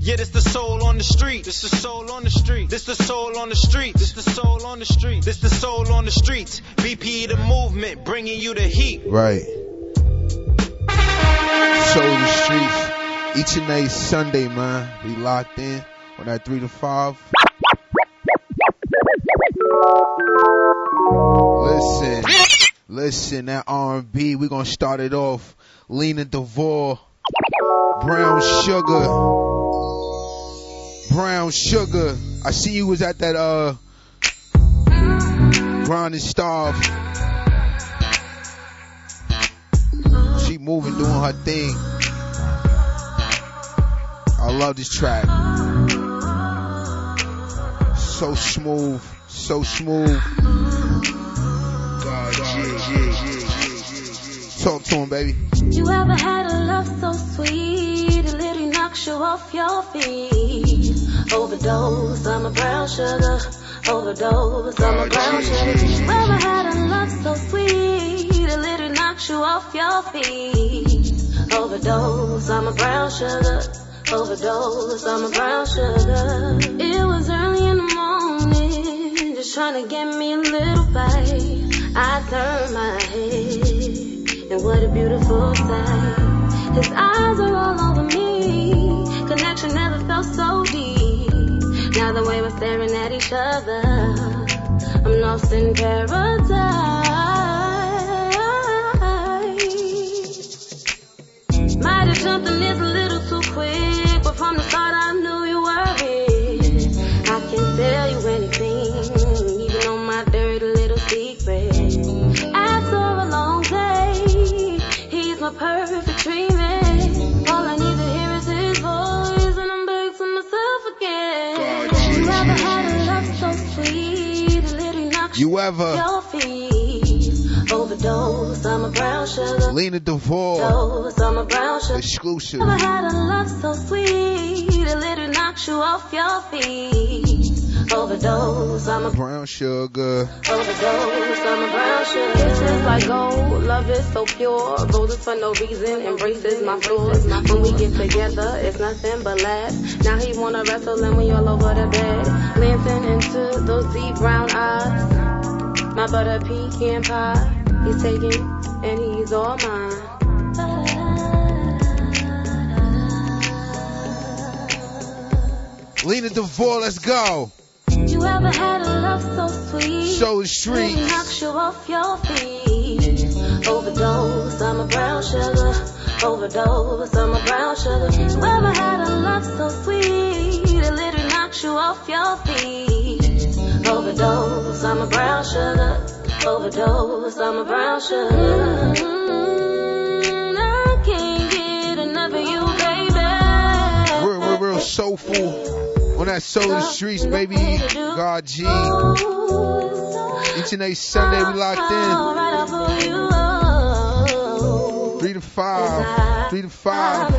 Yeah, this the soul on the street. This the soul on the street. This the soul on the street. This the soul on the street. This the soul on the streets. BP the movement, bringing you the heat. Right. Soul the streets. Each and every Sunday, man. We locked in on that three to five. Listen, listen, that R&B, we gonna start it off. Lena DeVore, Brown Sugar, Brown Sugar. I see you was at that, uh, Grind and Starve. She moving, doing her thing. I love this track. So smooth, so smooth. Talk to him, baby. You ever had a love so sweet it literally knocks you off your feet? Overdose, I'm a brown sugar. Overdose, I'm a brown sugar. You ever had a love so sweet it literally knocks you off your feet? Overdose, I'm a brown sugar. Overdose, I'm a brown sugar. It was early in the morning, just trying to get me a little bite. I turned my head, and what a beautiful sight. His eyes are all over me, connection never felt so deep. Now the way we're staring at each other, I'm lost in paradise. Might have jumped in this a little too quick, but from the start I knew You ever, your feet. Overdose, I'm a brown sugar. Lena DeVore, Overdose, I'm a brown sugar. exclusive. Never had a love so sweet, it literally knocks you off your feet. Overdose, I'm a Brown sugar. overdose, I'm a brown sugar. It's just like gold, love is so pure. Gold is for no reason, embraces my flaws. When we get together, it's nothing but laughs. Now he wanna wrestle and we all over the bed. Glancing into those deep brown eyes. My butter pecan pie, he's taking and he's all mine. Lena DeVore, let's go. You ever had a love so sweet? Soul of the It knocks you off your feet. Overdose, I'm a brown sugar. Overdose, I'm a brown sugar. You ever had a love so sweet? It literally knocks you off your feet. Overdose, I'm a brown sugar. Overdose, I'm a brown sugar. Mm, I can't get enough of you, baby. Real, real, real soulful. On that soul streets, baby. God G. Each and every Sunday we locked in. Three to five. Three to five.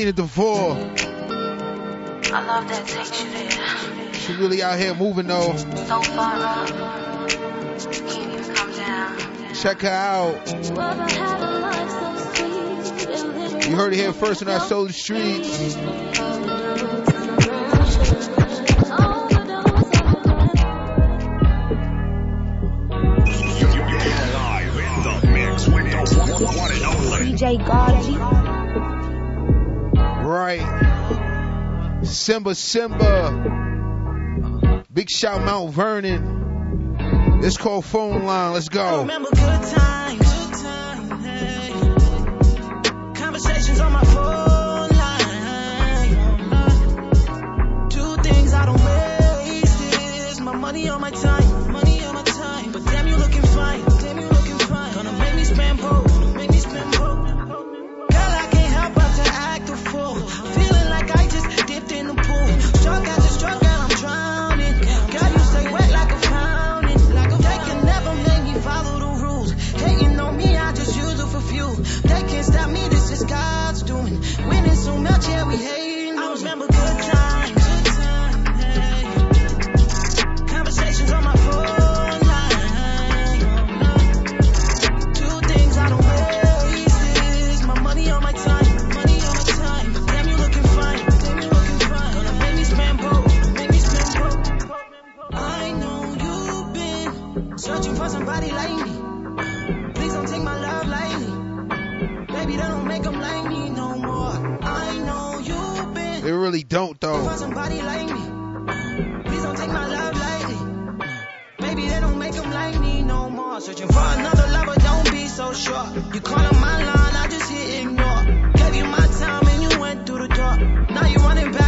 Lena DeVore. I love that takes you there. She really out here moving though. So far up, can't even come down. Check her out. You heard it here first in our soul streets. DJ God. Simba Simba. Big shout Mount Vernon. It's called Phone Line. Let's go. Searching for another lover, don't be so sure. You call on my line, I just hit ignore. Gave you my time and you went through the door. Now you running back.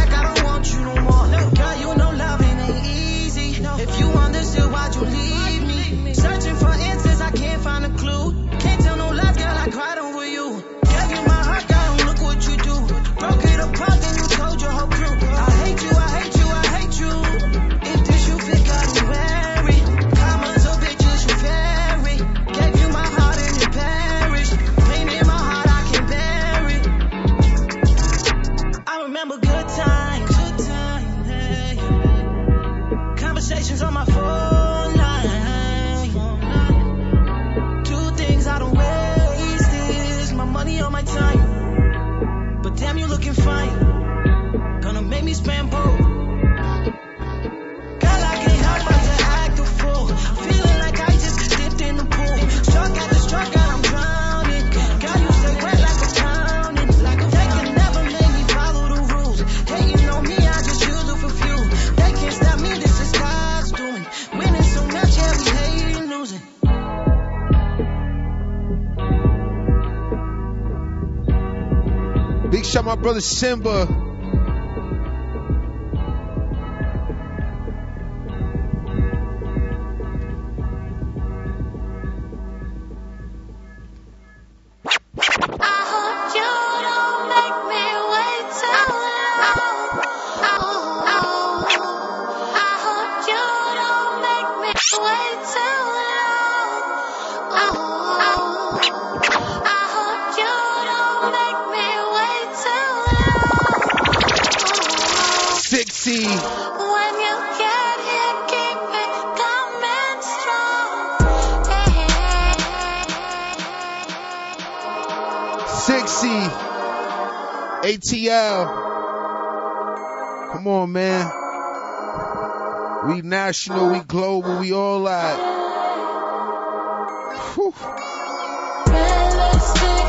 my brother Simba. international, we global, we all out.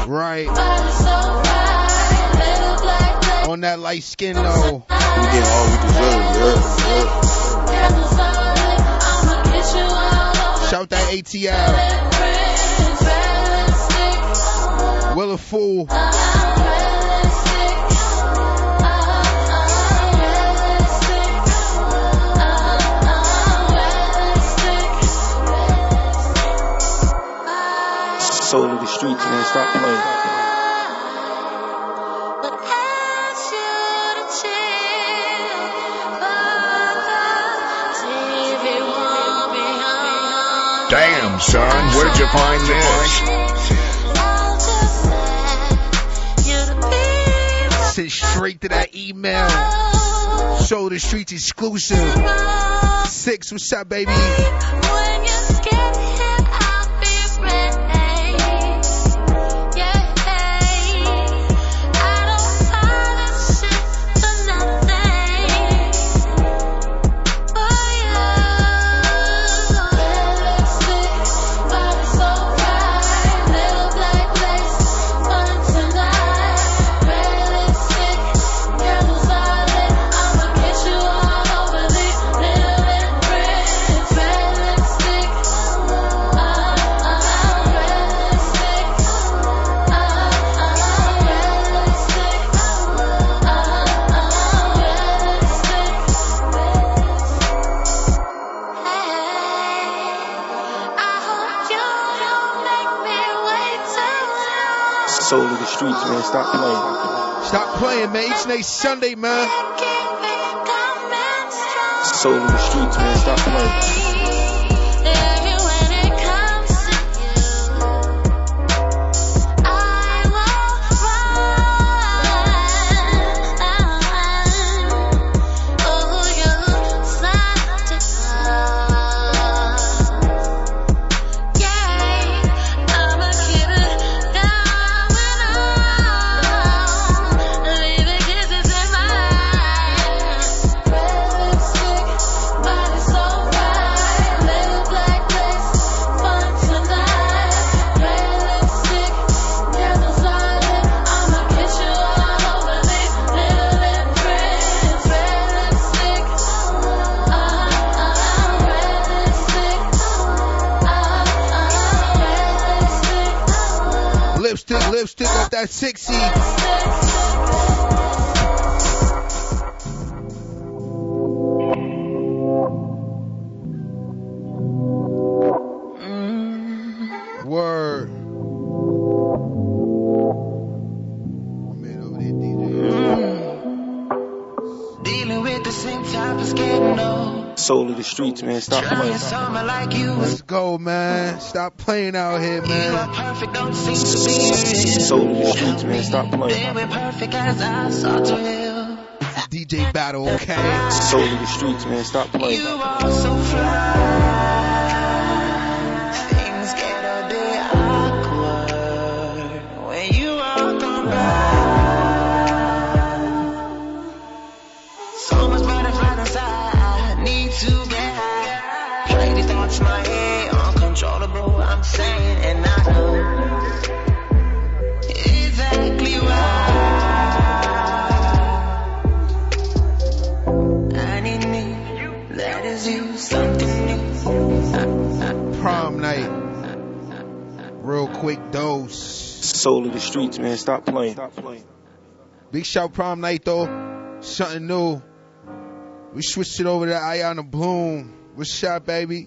Right. On that light skin though. We get all we deserve, Shout that ATL. Will a fool. soul of the streets, man. Stop playing. Damn, son, where'd you find this? Sent straight to that email. Show the streets exclusive. Six, what's up, baby? Playing, man. Each and every Sunday, man. Soul of the streets, man. Stop playing. Streets, man. Stop playing. summer like you was. Let's go, man. Stop playing out here, man. are perfect, don't seem to be real. Soul of the streets, man. Stop They playing. were perfect as I sought to heal. DJ battle, okay? Soul of the streets, man. Stop playing. Soul of the streets, man. Stop playing. Stop playing. Big shout prom night though. Something new. We switched it over to Ayana Bloom. What's up, baby?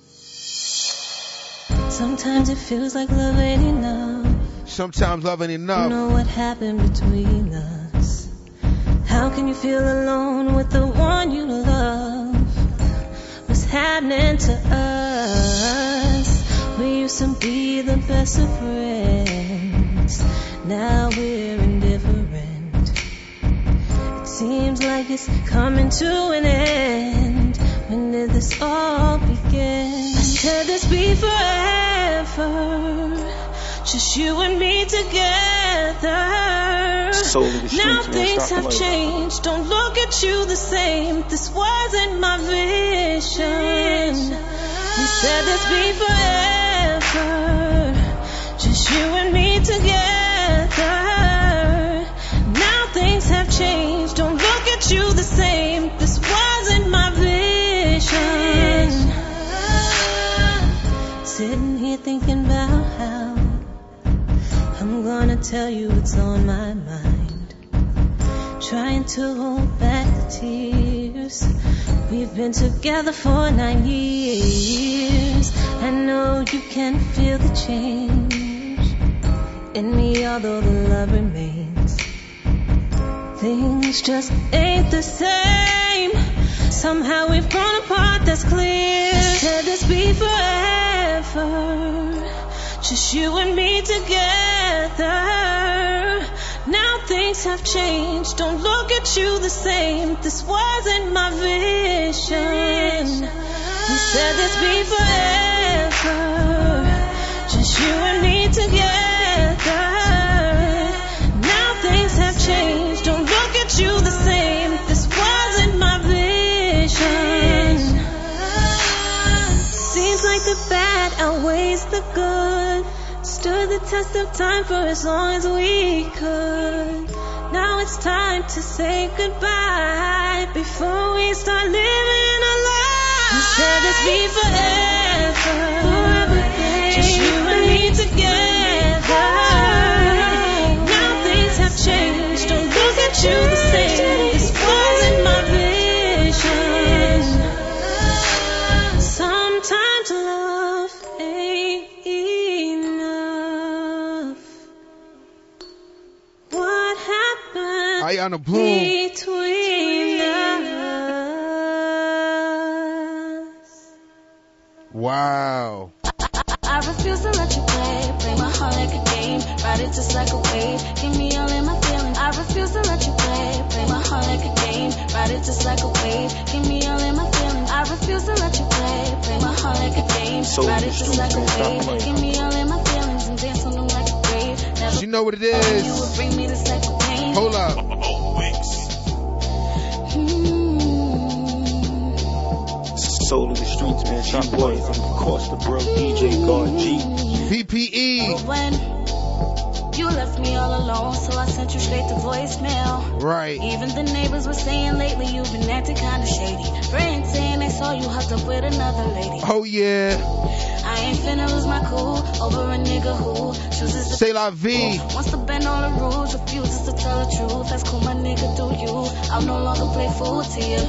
Sometimes it feels like love ain't enough. Sometimes love ain't enough. You enough. know what happened between us. How can you feel alone with the one you love? What's happening to us? We used to be the best of friends. Now we're indifferent. It seems like it's coming to an end. When did this all begin? I said this be forever. Just you and me together. Soul of the streets, Now things have changed. Don't look at you the same. This wasn't my vision. We said this be forever. You and me together. Now things have changed. Don't look at you the same. This wasn't my vision. Sitting here thinking about how I'm gonna tell you what's on my mind. Trying to hold back the tears. We've been together for nine years. I know you can feel the change in me, although the love remains. Things just ain't the same. Somehow we've grown apart, that's clear. Said this be forever. Just you and me together. Now things have changed. Don't look at you the same. This wasn't my vision. We said this be forever. Just you and me together. The good. Stood the test of time for as long as we could. Now it's time to say goodbye before we start living our lives. We said this be forever. Forever, Just you and me together. Now things have changed. Don't look at you the same. Happened Ayana Bloom. between us? Wow. I refuse to let you play. Play my heart like a game. Ride it just like a wave. Give me all in my feelings. I refuse to let you play. Play my heart like a game. Ride it just like a wave. Give me all in my feelings. I refuse to let you play. Play my heart like a game. So Ride it you just like a wave. Give me all in my feelings and dance on them like a grave. Never You know what it thought you is. Hold up. Soul of the streets, man. Shot boys. And of course, the bro DJ God G. BPE. When you left me all alone, so I sent you straight to voicemail. Right. Even the neighbors were saying lately you've been acting kinda shady. Friends saying they saw you hooked up with another lady. Oh yeah. I ain't finna lose my cool over a nigga who chooses to Say la vie. wants to bend all the rules, refuses to tell the truth. That's cool, my nigga, do you? I'll no longer play fool to you.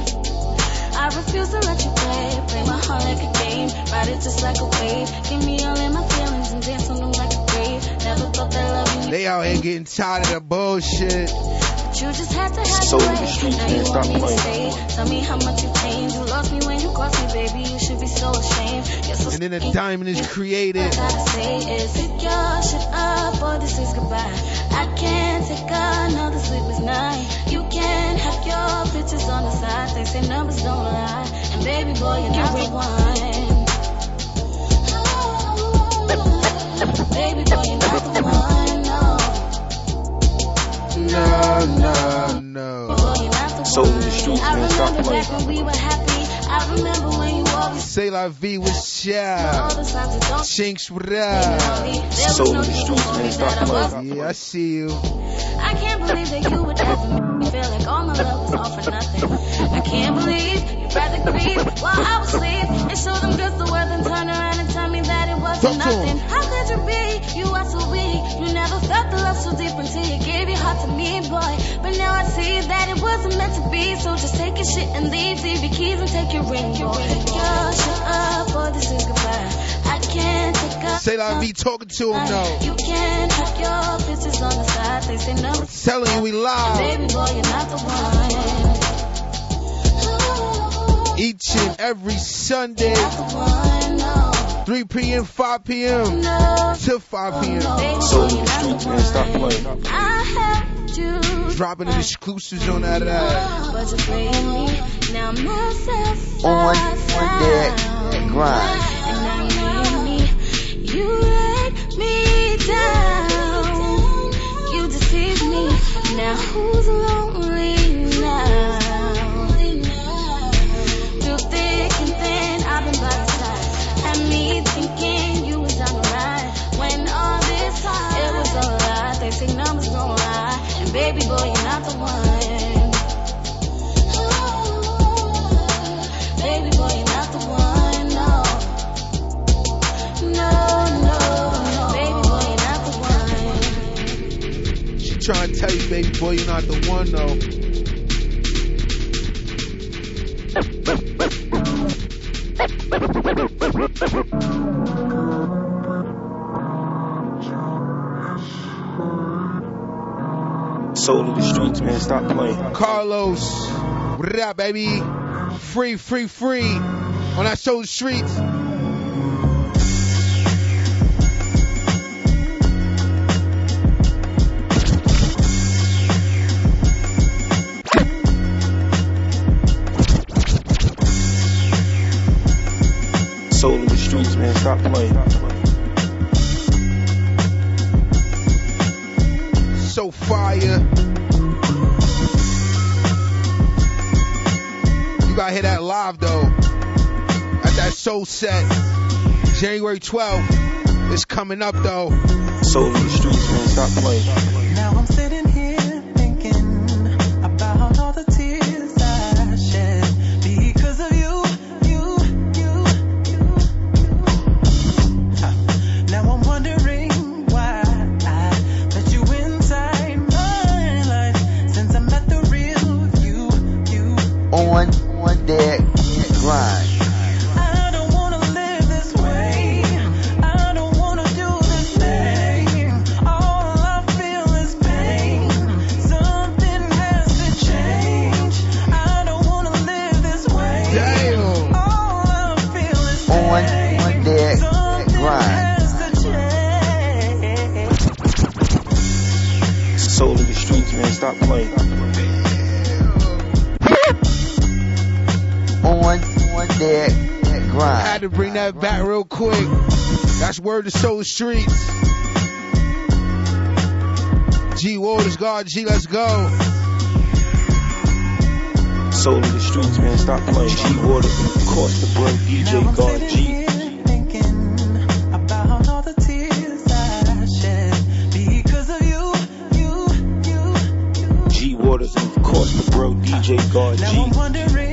I refuse to let you play, play my heart like a game, ride it just like a wave. Give me all in my feelings and dance on them like a grave. Never thought that loving you They out here getting tired of the bullshit. But you just had to have So your the way. streets, Now man, you stop want me to stay. Tell me how much you changed. You lost me when you crossed me, baby. You should be so ashamed. You're so And then a diamond is All I created. gotta say is pick your shit up or this is goodbye. I can't take another sleepless night. You can have your pictures on the side. They say numbers don't lie. And baby boy, you're not the one. Oh, baby boy, you're not the one. No. No, no, no. Boy, you're not the Soul in the one. streets, I man. Stop remember playing. Back when we were happy. I remember when you always Say la vie with all Shab. the that don't Chinks, what up? was Soul no in the need streets, man. Stop that I Yeah, I see you. I can't believe that you would ever make me feel like all my love was all for nothing. I can't believe you'd rather grieve while I was asleep and show them girls the world and turn around and tell me that it wasn't Talk nothing. How could you be? You are so weak. You never felt the love so deep until you gave your heart to me, boy. But now I see that it wasn't meant to be. So just take your shit and leave. Leave your keys and take your ring, boy. Your shit up or this is goodbye. I can't take a Say la vie talking to him though. you can't have your pictures on the side. They say no. Telling you we live Baby boy, you're not the one. each and every Sunday, Not the one, no. 3 p.m., 5 p.m. To 5 p.m. Baby Soul boy, in you're the streets, the man. Stop one. playing. I helped you. Dropping the exclusives on that ass. But you played me. Now myself On- on that found. grind. You need me. You let me down. You deceived me. Now who's lonely baby boy, you're not the one. Baby boy, you're not the one. No. No, no, no. Baby boy, you're not the one. She trying to tell you, baby boy, you're not the one though. soul of the streets, man. Stop playing. Carlos, what it up, baby? Free, free, free on that show the streets. Soul of the streets, man. Stop playing. Stop playing. So fire. You gotta hear that live though. At that soul set. January 12th. It's coming up though. Soul in the streets, man, stop playing. Man, stop playing. On, on deck, Had grind. I had to bring that back real quick. That's word to Soul Streets. G Waters, God G, let's go. Soul in the streets, man, stop playing. G Water, across the bro, Now DJ I'm God sitting G. DJ God G.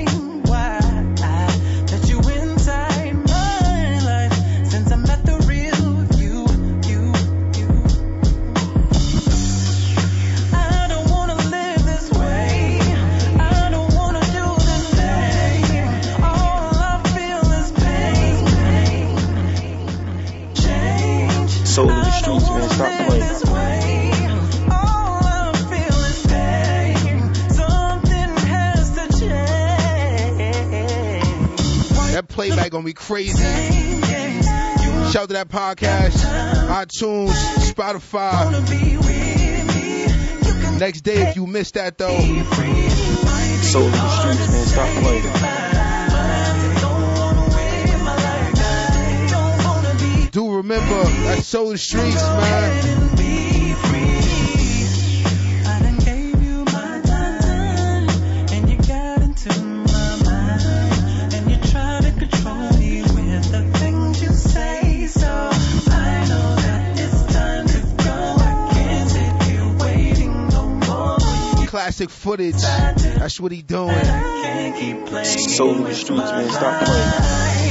be crazy. Shout out to that podcast, iTunes, Spotify. Wanna be with me. You can Next day, if you missed that though, in the streets, man, stop playing. do remember that Soul the Streets, man. Classic footage. That's what he doing. Soul in the streets, man, stop playing.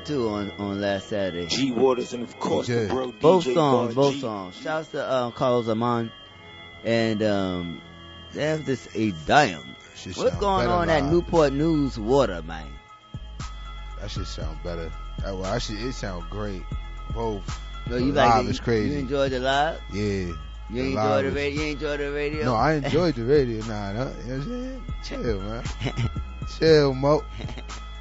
Killed too on, on last Saturday. G Waters, and of course the bro, DJ Both songs, God both G. songs. Shouts to uh, Carlos Amon. And um, there's this a dime. What's going better on at. Newport News Water, man? That should sound better. That, well, actually, it sound great. Both. So you The like live it? is You- crazy. You enjoy the live? Yeah. You The enjoy live the radio? You enjoy the radio? No, I enjoyed the radio. Nah, no, you know what I'm saying? Chill, man. Chill, Mo.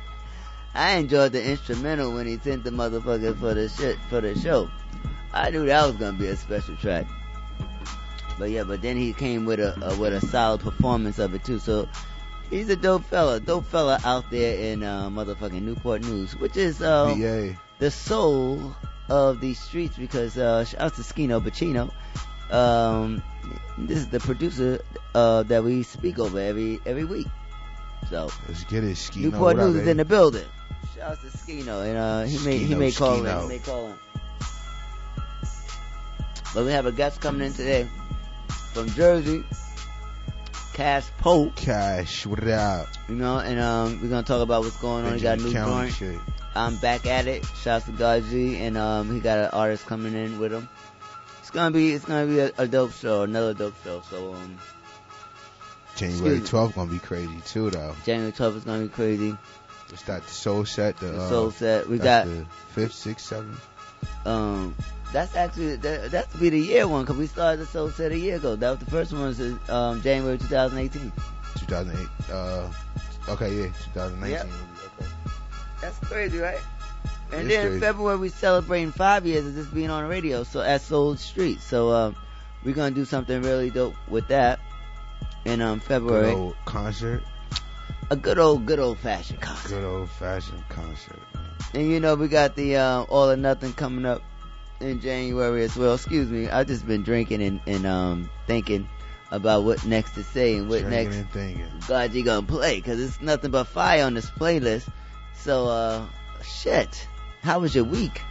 I enjoyed the instrumental when he sent the motherfucker for the shit for the show. I knew that was gonna be a special track. But yeah, but then he came with a, a with a solid performance of it too. So he's a dope fella, dope fella out there in uh, motherfucking Newport News, which is uh, VA. the soul of these streets because uh shout out to Skino Bacino. Um this is the producer uh that we speak over every every week. So Let's get it, Ski. Newport News is in the building. Shout out to Skino and uh he may he may call in. He may call in. But we have a guest coming in today from Jersey. Cash Pope, Cash, what up? you know, and um, we're gonna talk about what's going on. He got a new joint. shit. I'm back at it. Shouts to God G, and um, he got an artist coming in with him. It's gonna be it's gonna be a, a dope show, another dope show. So um, January Excuse me. 12th gonna be crazy too, though. January 12th is gonna be crazy. It's that The soul set. The, The uh, soul set. We got the fifth, sixth, seventh. um, that's actually that, that's to be the year one because we started the soul set a year ago. That was the first one was um January 2018. 2008. Uh, okay, yeah, 2019. Yep. Okay. That's crazy, right? And It's then in crazy. February we celebrating five years of this being on the radio, so at Soul Street. So um, we're gonna do something really dope with that in um February. old concert. A good old, good old fashioned concert. Good old fashioned concert. And you know, we got the uh, All or Nothing coming up in January as well. Excuse me, I've just been drinking and, and um thinking about what next to say and what Drinking next and thinking. God you gonna play because it's nothing but fire on this playlist. So uh, shit. How was your week?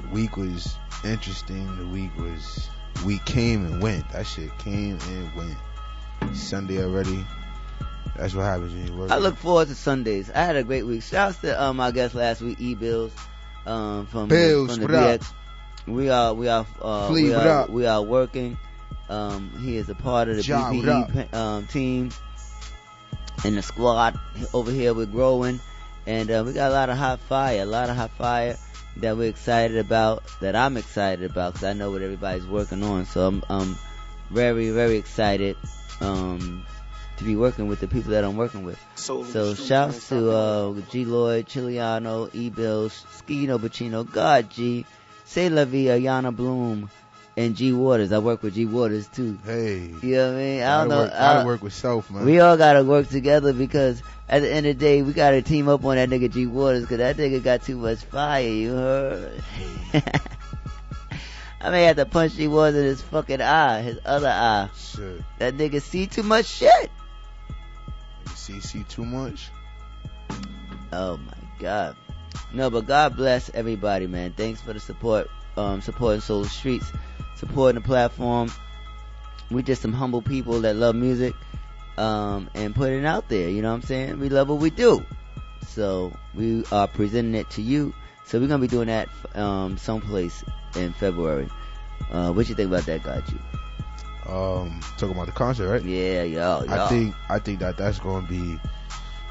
The week was interesting. The week was we came and went. That shit came and went. Sunday already. That's what happens when you work. I look forward to Sundays. I had a great week. Shouts to um our guest last week, E Bills, um from Bills, from the what up? BX. We are we are uh, Flea, we are we are working. Um, he is a part of the BPE um, team and the squad over here. We're growing, and uh, we got a lot of hot fire, a lot of hot fire that we're excited about. That I'm excited about because I know what everybody's working on. So I'm um very very excited um to be working with the people that I'm working with. So shouts to uh, G Lloyd, Chiliano, E Bills, Skino Bacino, God G, Say La Via, Yana Bloom, and G Waters. I work with G Waters too. Hey. You know what I mean? I Gotta don't know. Work, gotta I- work with self, man. we all gotta work together because at the end of the day, we gotta team up on that nigga G Waters because that nigga got too much fire. You heard? I may have to punch G Waters in his fucking eye, his other eye. Shit. That nigga see too much shit. See too much. Oh my God. No, but God bless everybody, man. Thanks for the support, um, supporting Soul Streets, supporting the platform. We just some humble people that love music, um, and putting it out there. You know what I'm saying? We love what we do. So we are presenting it to you. So we're gonna be doing that, um, someplace in February. Uh, what you think about that, God? You? Um, talking about the concert, right? Yeah, yo, yo. I think I think that that's going to be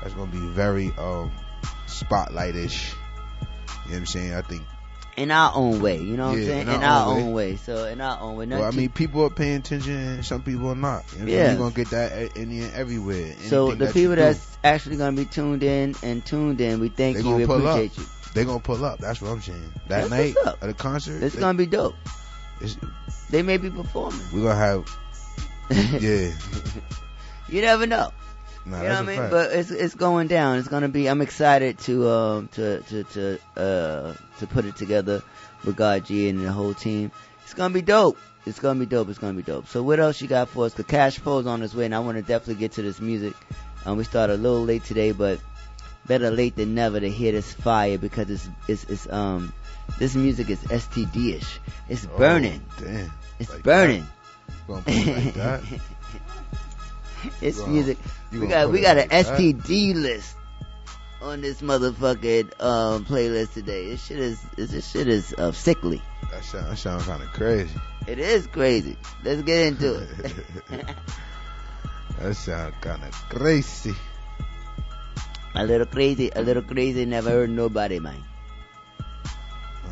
that's going to be very um spotlightish. You know what I'm saying? I think. in our own way. You know what I'm saying? in In, our our, own own way. So in our own way. Well, I mean, people are paying attention, and some people are not. You know, Yeah. you're gonna get that in the everywhere. So the that people do, that's actually going to be tuned in and tuned in, we thank you, gonna we pull up. appreciate you. they gonna pull up. That's what I'm saying. That That's night at the concert, It's they- going to be dope. It's- They may be performing. we're gonna have. Yeah, you never know. nah, you know what I mean? fact. But it's it's going down. It's going to be. I'm excited to um to to to uh to put it together with God G and the whole team. It's going to be dope. It's going to be dope. It's going to be dope. So what else you got for us? The Cash Flo's on his way, and I want to definitely get to this music. Um, we started a little late today, but better late than never to hear this fire because it's it's it's um this music is STD ish. It's Oh, burning. damn, It's Like burning. gonna it like it's gonna- music. We got we got like an that? STD list on this motherfucking um playlist today. This shit is this shit is uh, sickly. That sounds that sound kind of crazy. It is crazy. Let's get into it. that sounds kind of crazy. a little crazy, a little crazy. Never heard nobody, man.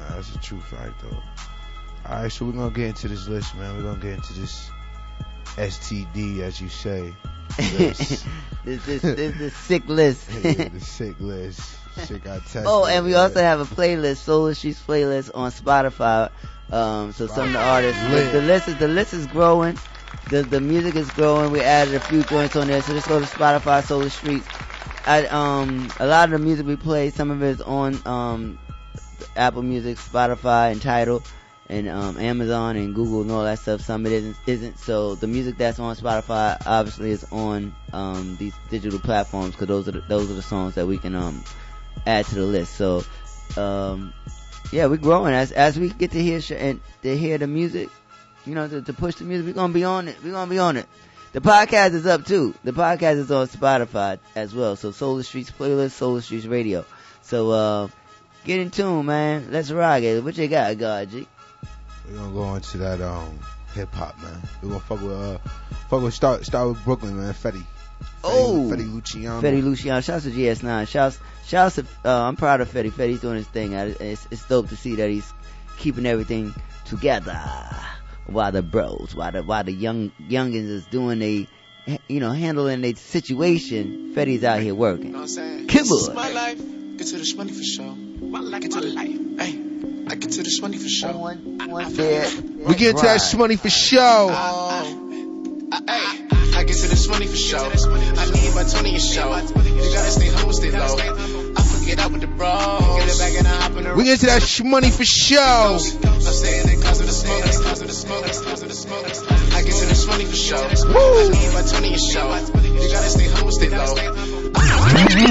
Nah, that's a true fact though. All right, so we're gonna get into this list, man. We're gonna get into this STD, as you say. This, this, this, this sick list. yeah, the sick list. Shit got tested. Oh, and we yeah. also have a playlist, Solar Streets playlist on Spotify. Um, so some of the artists, the, Lit. the list is the list is growing. The the music is growing. We added a few joints on there, so just go to Spotify, Solar Streets. I, um, a lot of the music we play, some of it is on um, Apple Music, Spotify, and Tidal, and um, Amazon and Google and all that stuff. Some of it isn't. isn't. So the music that's on Spotify obviously is on um, these digital platforms because those are the, those are the songs that we can um, add to the list. So, um, yeah, we're growing as as we get to hear sh- and to hear the music, you know, to, to push the music. We're gonna be on it. We're gonna be on it. The podcast is up too. The podcast is on Spotify as well. So Solar Streets playlist, Solar Streets Radio. So uh, get in tune, man. Let's rock it. What you got, God G? We're gonna go into that um hip hop, man. We're gonna fuck with uh fuck with start start with Brooklyn, man. Fetty. Oh, Fetty Luciano. Fetty Luciano. Shouts to GS9. Shouts, shouts to, uh, I'm proud of Fetty. Fetty's doing his thing. It's, it's dope to see that he's keeping everything together. While the bros, while the, while the young, youngins is doing they, you know, handling their situation, Fetty's out here working. know what I'm saying? Come This is on. My life. Get to this money for sure. My life, get to the life. Hey, I get to this money for sure. One, one dead. We get to that money for show. I, oh. I, I get to this money for sure. I need my 20 a show. You gotta stay humble, stay low. I forget out with the bros. Get it back and I hop in the We get to that money for show. I'm staying in cause of the smoke, cause of the smoke, cause of the smoke. I get to this money for sure. I need my 20 a show. You gotta stay humble, stay low.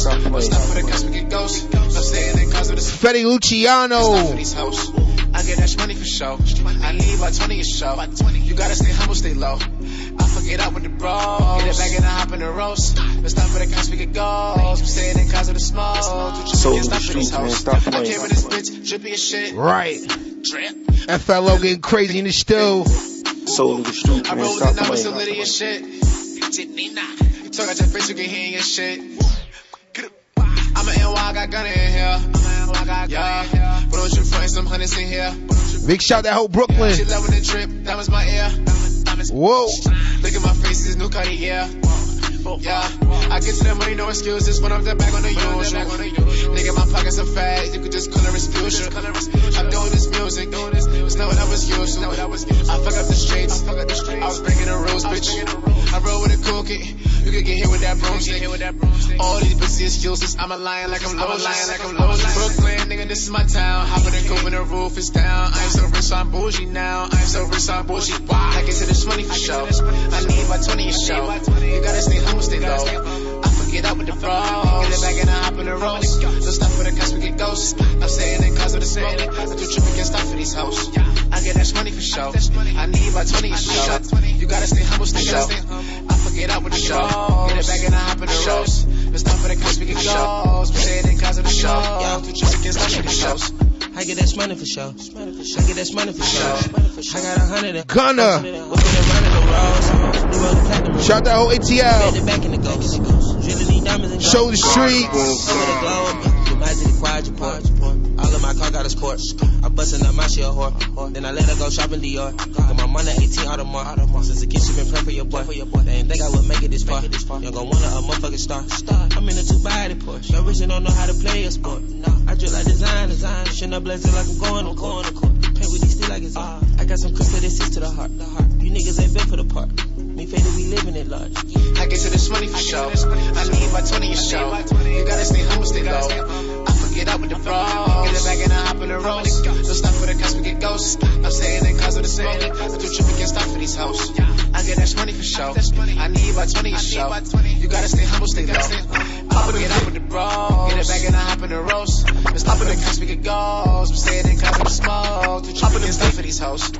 hop in the roast. Stop for the cusp, we get ghost. I'm staying in cause of the smoke. Fetty Luciano. for these. I get that money for show. I need about 20 a show. You gotta stay humble, stay low. I forget out with the bros. Get it back and I hop in the roast. Let's stop for the cops, we get goals. I'm staying in cause of the smoke. Two Soul chickens, of the for these streets, man. hoes. Stop I came in this bitch, drippy as shit. Right. Drip. FLO getting crazy in the stew. Soul of the streets, I man. roll with Stop the numbers, so playing. litty shit. Talk out your face, you can hear your shit. Big shout that whole Brooklyn. She loving the drip, diamonds my ear. Whoa. Look at my face, this new Cartier. Yeah, I get to that money, no excuses. When I'm back on the usual. Nigga, my pockets are fat. You could just color exfusion. I'm doing this music. It's not what I was used to. I fuck up the streets. I was breaking the rules, bitch. I roll with a cool kid. You can get hit with that broomstick. All these pussy excuses. I'm a lion like I'm low, lying like I'm low. Brooklyn, nigga, this is my town. Hop in the coupe and the roof is down. I'm so rich, I'm bougie now. I'm so rich, I'm bougie. Why? I get to this money for show. I need my 20 a show. You gotta stay humble, stay low. I forget out with the bros. Get it back and I hop in the roast. Don't stop for the cuss, we get ghosts. I'm saying it cause of the smoke. I do tripping, can't stop for these hoes. I get that money for show. I need my 20 a show. You gotta stay humble, stay low. I forget out with the bros. Get it back and I hop in the roast. Don't stop for the cuss, we get ghosts. I'm saying it cause of the show. Do tripping, can't stop for these hoes. I get that money for sure. I get that money for sure. I got a hundred and Gunner. Whipping around in the rolls. New York platinum. Shout that whole ATL. it back in the ghost. Drilling these diamonds and Show the streets. Magic quiet. All of my car got a sport. I bustin' up my shit whore. Then I let her go shopping Dior. Got my money 18 Audemars. Since the kid she been praying for your boy. They ain't think I would make it this far. You gon' want a motherfucking star. I'm in a two body Porsche. Your rich don't know how to play a sport. I drip like design, design. Shit up blazing like I'm going to court. Paint with these still like it's art. I got some crystal that sits to the heart. The heart. You niggas ain't built for the part. Me faded, we living it large. I get to this money for show. I need my 20 a show. You gotta stay humble, stay low. Forget out with the bros. Get it back and I hop in the roast. Don't stop for the cuss, we get ghosts. I'm saying it cause of the smoke. I do tripping, can't stop for these hoes. I get that money for show. I need my 20 a show. You gotta stay humble, stay low. I forget out with the bros. Get it back and I hop in the roast. Don't stop for the cuss, we get ghosts. I'm saying it cause of the smoke. Do tripping, can't stop for these hoes.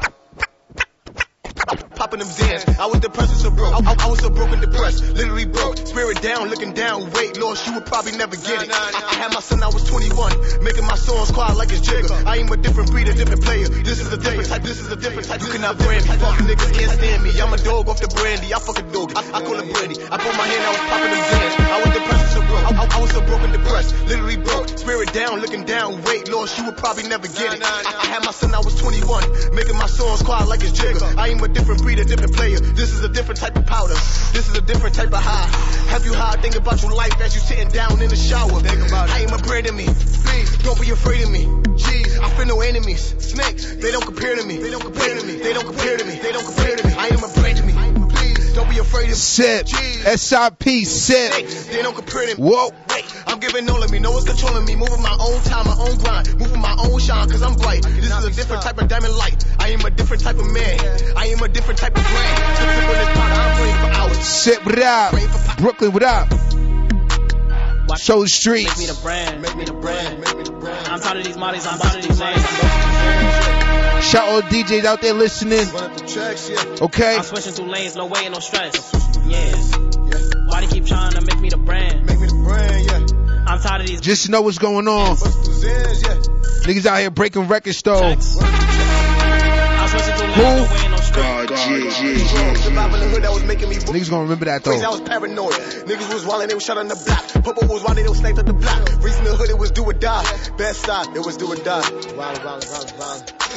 Them Zans. I was depressed so broke. I, I, I was so broke and depressed, literally broke. Spirit down, looking down, weight lost, you would probably never get it. I, I had my son, I was 21, making my songs quiet like it's Jigger. I am a different breed, a different player. This is a different type, this is a different type. You cannot brand me, fuck niggas can't stand me. I'm a dog off the brandy, I fuck a dog. I, I call it brandy. I put my hand, I was popping them Zans. I was depressed and so broke. I, I, was so broken depressed, literally broke. Spirit down, looking down, weight lost, you would probably never get it. I, I had my son, I was 21, making my songs quiet like it's Jigger. I am a different breed, a different player. This is a different type of powder. This is a different type of high. Have you high? Think about your life as you sitting down in the shower. Think about it. I am a brand of me. Please, don't be afraid of me. Jeez, I feel no enemies. Snakes, they don't compare to me. They don't compare to me. They don't compare to me. They don't compare to me. I am a brand of me. Please, don't be afraid of me. Sip. SIP, sip. They don't compare to me. Whoa. Wait, I'm giving all of me. No one's controlling me. Moving my own time, my own grind. Moving my own shine, cause I'm bright. This is a different type of diamond light. I am a different type of man. I am a different type of brand. Sip, sip on this powder, I'm praying for hours. Sip, what up? Brooklyn, what up? Show the streets. Make me the brand. Make me the brand. Make me the brand. I'm tired of these models. I'm tired of these names. Shout all DJs out there listening. Okay. I'm switching through lanes, no way, no stress. Yeah. Why they keep trying to make me the brand? Make me the brand, yeah. I'm tired of these. Just know what's going on. Niggas out here breaking record stores. I'm switching through lanes, no way, no stress. Surviving the hood that was making me Niggas gonna remember that Crazy, I though. was paranoid. Niggas was wildin', they was shot on the block. Purple was wildin', they was sniped at the block. Reaching the hood, it was do or die. Best side, it was do or die.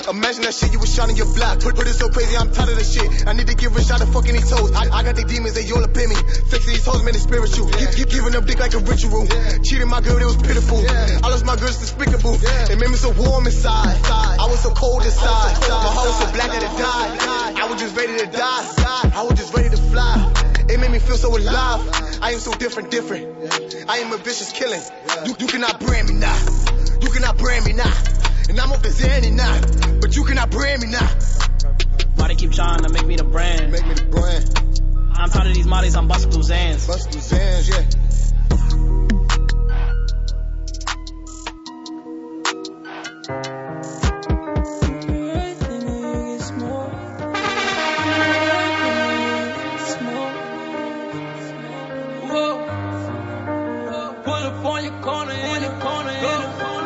Imagine that shit you was shot in your block. Put, put it so crazy, I'm tired of this shit. I need to give a shot of fucking these toes. I, I got the demons, they all up in me. Sexy these hoes, man, it's spiritual. Give, give, giving up dick like a ritual. Cheating my girl, it was pitiful. I lost my girl, it's despicable. It made me so warm inside. I was so cold inside. My heart was so black that it died. I was just ready to die. I was just ready to fly. It made me feel so alive. I am so different, different. I am a vicious killing. You, you cannot brand me now. You cannot brand me now. And I'm off the Zanny now. But you cannot brand me now. Why they keep trying to make me the brand? Make me the brand. I'm tired of these models. I'm busting through Zans. Bust through Zans, yeah. Pull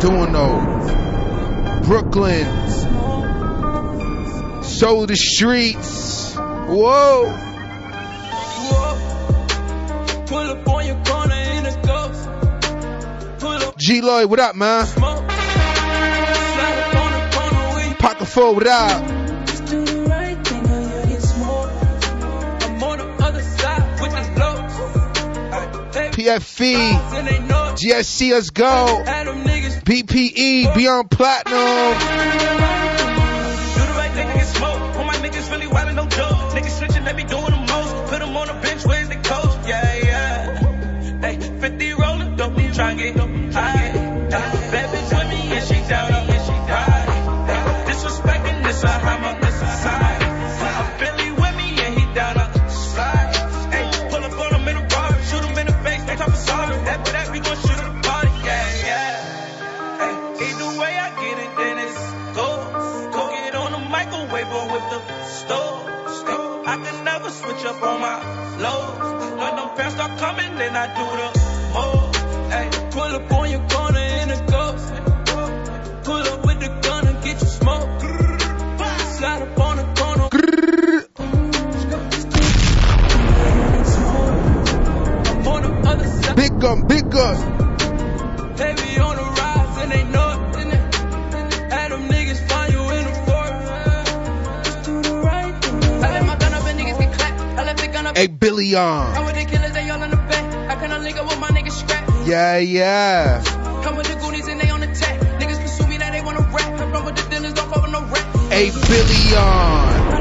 Pull up with the gun and get your smoke. Pull, pull up, slide up on the corner where you go. Pull up on your corner in the ghost. That's how niggas is doing though. Brooklyn. Soul the streets. Whoa. Whoa. Pull up on your corner in the ghost. Pull up, G Lloyd, what up, man? smoke. Slide up on the corner where you Pocket full, what up? Just do the right thing or you get smoked. I'm on the other side with the lows. Hey, PFE. and they know it. GSC, let's go. BPE, Beyond Platinum. Big gun, big gun. Heavy on the rise and they know it. Had them niggas find you in the forest. Just do the right thing. I let my gun up and niggas get clapped. I left the gun up. Hey, Billy on. Come with the killers, they all in the back. I cannot link up with my niggas scrap. Yeah, yeah. Come with the goonies and they on attack. Niggas pursue me, now they wanna rap. Run with the dealers, don't fuck with no rap. Hey, Billy on.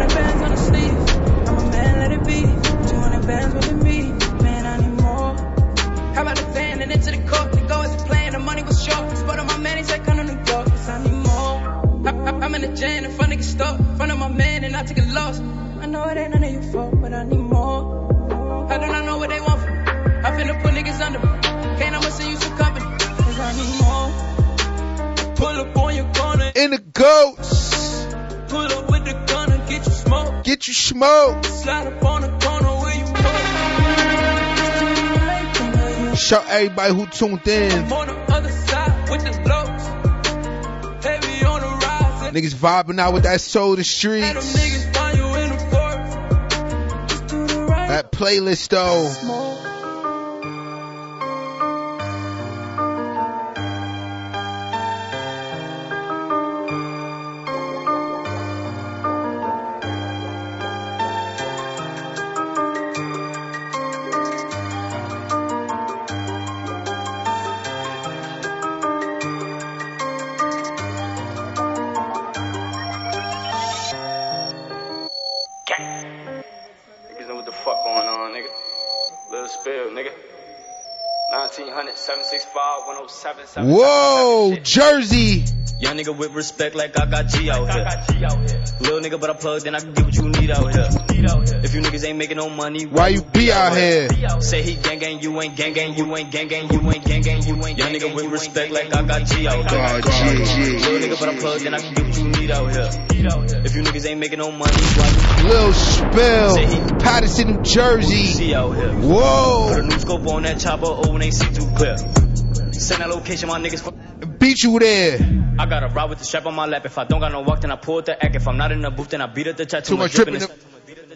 I take a loss. I know it ain't none of your fault, but I need more. I do know what they want from me. I finna put niggas under me. Can't I'ma send you some company, cause I need more. Pull up on your corner. In the goats. Pull up with the gun and get you smoke. Get you smoke. Slide up on the corner where you Shout everybody who tuned in. Niggas vibing out with that soul the streets. Niggas find you in the forest. That playlist though. Whoa, Jersey. Young nigga with respect like I got G out here. Little nigga, but I plugged in, I can get what you need out here. If you niggas ain't making no money, Why you be out here? Say he gang gang, you ain't gang gang, you ain't gang gang, you ain't gang gang, you ain't Young nigga with respect like I got G out here. Little nigga, but I plugged in, I can get what you need out here. If you niggas ain't making no money, why Lil Spill, Paterson, New Jersey. See out here. Whoa. Put a new scope on that chopper, oh, when they see too clear. Send that location, my niggas. Beat you there. I got a ride with the strap on my lap. If I don't got no walk, then I pull the act. If I'm not in the booth, then I beat up the chat. Too much dripping.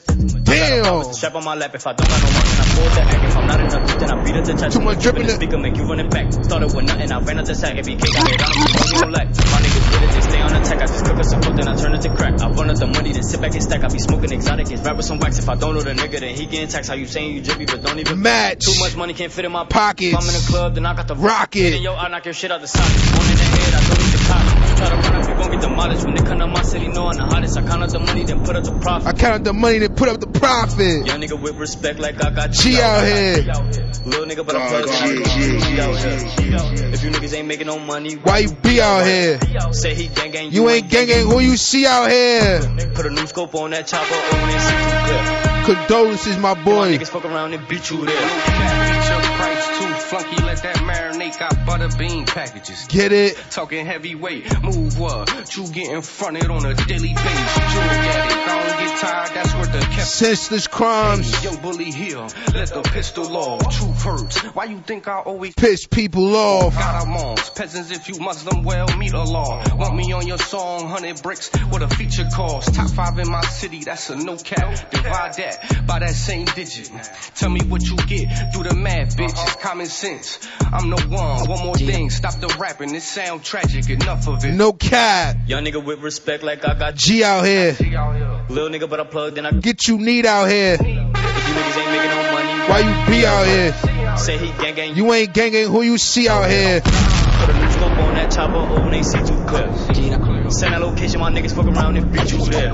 Damn. Strap on my lap. If I don't got no walk, then I pull the act. If I'm not in the then I beat up the chat. Too much dripping. The speaker make you running back. Started with nothing, I ran out the sack. If he kick, I hit on him. Lack. My niggas with it, they stay on attack. I just cook us some food, then I turn it to crack. I run up the money, then sit back and stack. I be smoking exotic, it's rappers some wax. If I don't know the nigga, then he getting taxed. How you saying you drippy, but don't even match. Too much money can't fit in my Pockets. If I'm in the club, then I got the Rocket. Yo, I knock your shit out the socket. One in the head, I don't need the cops. Try to run up, you gon' get demolished. When they come to my city, know I'm the hottest. I count up the money, then put up the profit. I counted the money, then put up the profit. Young nigga with respect like I got G out here. Little nigga, but I'm oh, plugged in. G out here. If you niggas ain't making no money, Why you be out here? say he gang gang. You ain't gang gang. Who you see out here? Put a new scope on that chopper, oh, when they see too clear. Condolences, my My boy. niggas fuck around and beat you there. Feature price too flunky, let that marinate. Got butter bean packages. Get it? Talking heavyweight, move what? You getting fronted on a daily basis. I don't get tired. That's worth the kept. Senseless crimes. Young bully here, let the pistol off. Truth hurts. Why you think I always Piss people off. got our moms? Peasants, if you Muslim, well, meet Allah. Want me on your song, 100 bricks, what a feature cost. Top five in my city, that's a no cap. Divide that by that same digit. Tell me what you get, do the math, bitch. It's common sense. I'm the one. One more thing, stop the rapping. This sound tragic, enough of it. No cap. Young nigga with respect like I got G out here. Little nigga, but I plugged in. I Get you need out here. If you niggas ain't making no Why you be out here? say he gang gang. You ain't gang gang. Who you see out here? Put a new scope on that chopper, oh, when they see too clear. Send that location, my niggas fuck around and beat you there.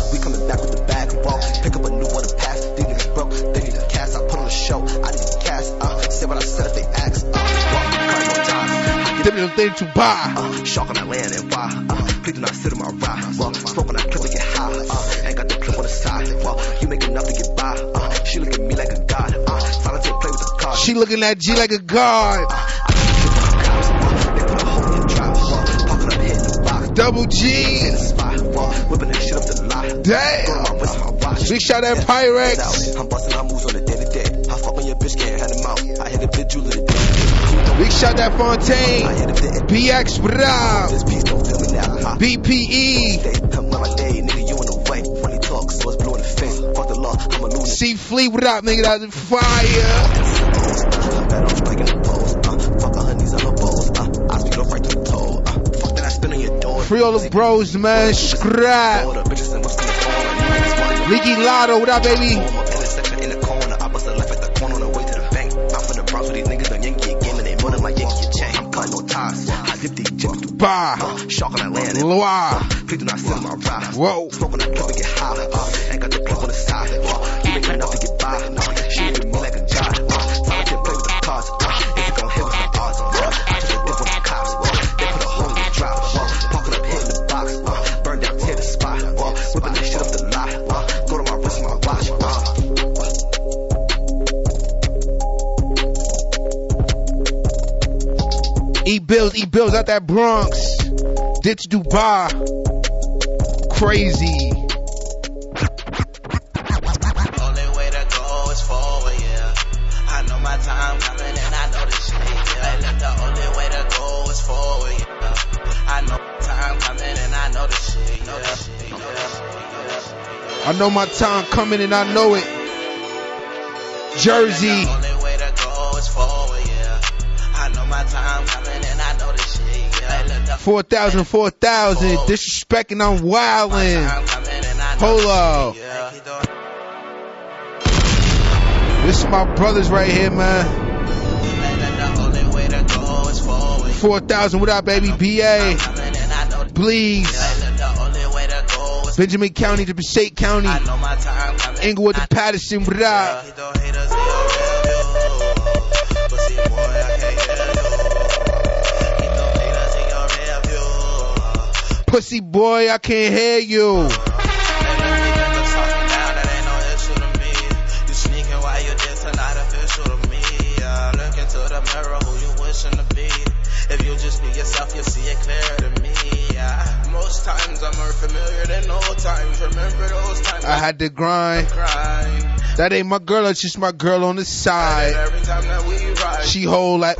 Dip it thing to buy. Uh, shark on that land and why? Uh, please do not sit on my ride. Well, smoke on that clip and get high. Uh, ain't got the clip on the side. Well, you make enough to get by. Uh, she look at me like a god. Uh, silence play with the cards. She looking at G like a god. Double G. Damn. Big shout out Pyrex. I'm busting our moves on the day to day. I fuck on your bitch, can't hand them out. I hit a bit jewelry today. Big shout out Fontaine. BX Brown. BPE. Come on my day, nigga, you in the way. Funny talk, so it's blue the face. Fuck the law, I'm a lunatic. See Fleet, what up, nigga? That's fire. I bet I'm striking the pose. Uh, fuck her honeys on the bowls. Uh, I speed off right to the toe. Fuck that I spin on your door. Free all the bros, man. Scrap. Leaky Lotto, what up, baby? Bah. uh, Shark on and- Loire. Please do not sit on my ride. Whoa. Smoke on that and get high. Uh, ain't got the clip on the side. Uh, you make enough to get by. Bills, eat bills out that Bronx. Ditch Dubai. Crazy. The only way to go is forward, yeah. I know my time coming and I know this shit, 4,000, 4,000. Disrespecting, I'm wildin'. Hold up. This is my brothers right here, man. only way to go is forward. 4,000, what up, baby? BA. Please. The only way to go is Benjamin County to Passaic County. I know my time coming. Inglewood to Paterson, what up? Pussy boy, I can't hear you. If you just be yourself, you see it to me. Yeah, most times I'm more familiar than old times. Remember those times I had to grind. grind. That ain't my girl, that's just my girl on the side. She hold like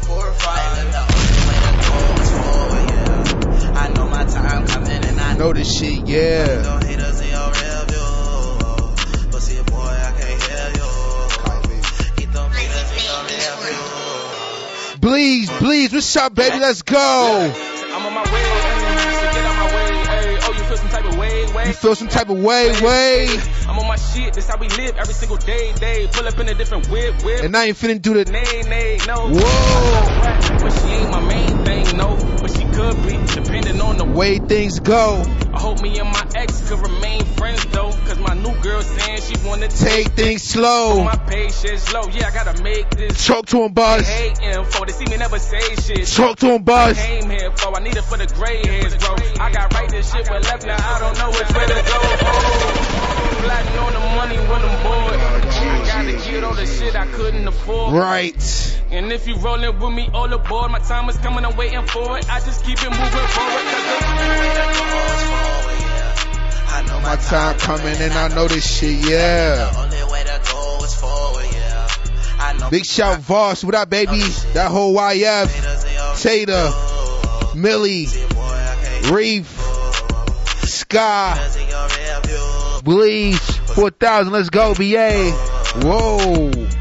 in your rear view. Please, please, what's up, baby? Let's go. I'm on my way, so get out my way, ayy. Oh, you feel some type of way, way. You feel some type of way, way. I'm on my shit, this how we live every single day, day. Pull up in a different whip, whip. And I ain't finna do the. Nay, nay, no. Whoa. But she ain't my main thing, no. But she could be, depending on the way things go. I hope me and my ex could remain friends though, cause my new girl saying she wanna Take things slow. My patience low, yeah, I gotta make this. Talk to him, boss. They hating for, they see me never say shit. Talk to him, boss. I came here for, I need it for the gray hairs, bro. I got right this shit, but left now I don't know which way to go. Oh, plotting on the money when I'm bored. Oh, I gotta get all the shit I couldn't afford. Right. And if you rolling with me all aboard, my time is coming, I'm waiting for it. I just keep it moving forward, cause the I know My time coming and I know this shit, yeah. only way to go is forward, yeah. I know Big shout Voss, what up, baby? That whole YF, Tater, Millie, Reef, Sky, Bleach, 4,000, let's go, BA. Whoa.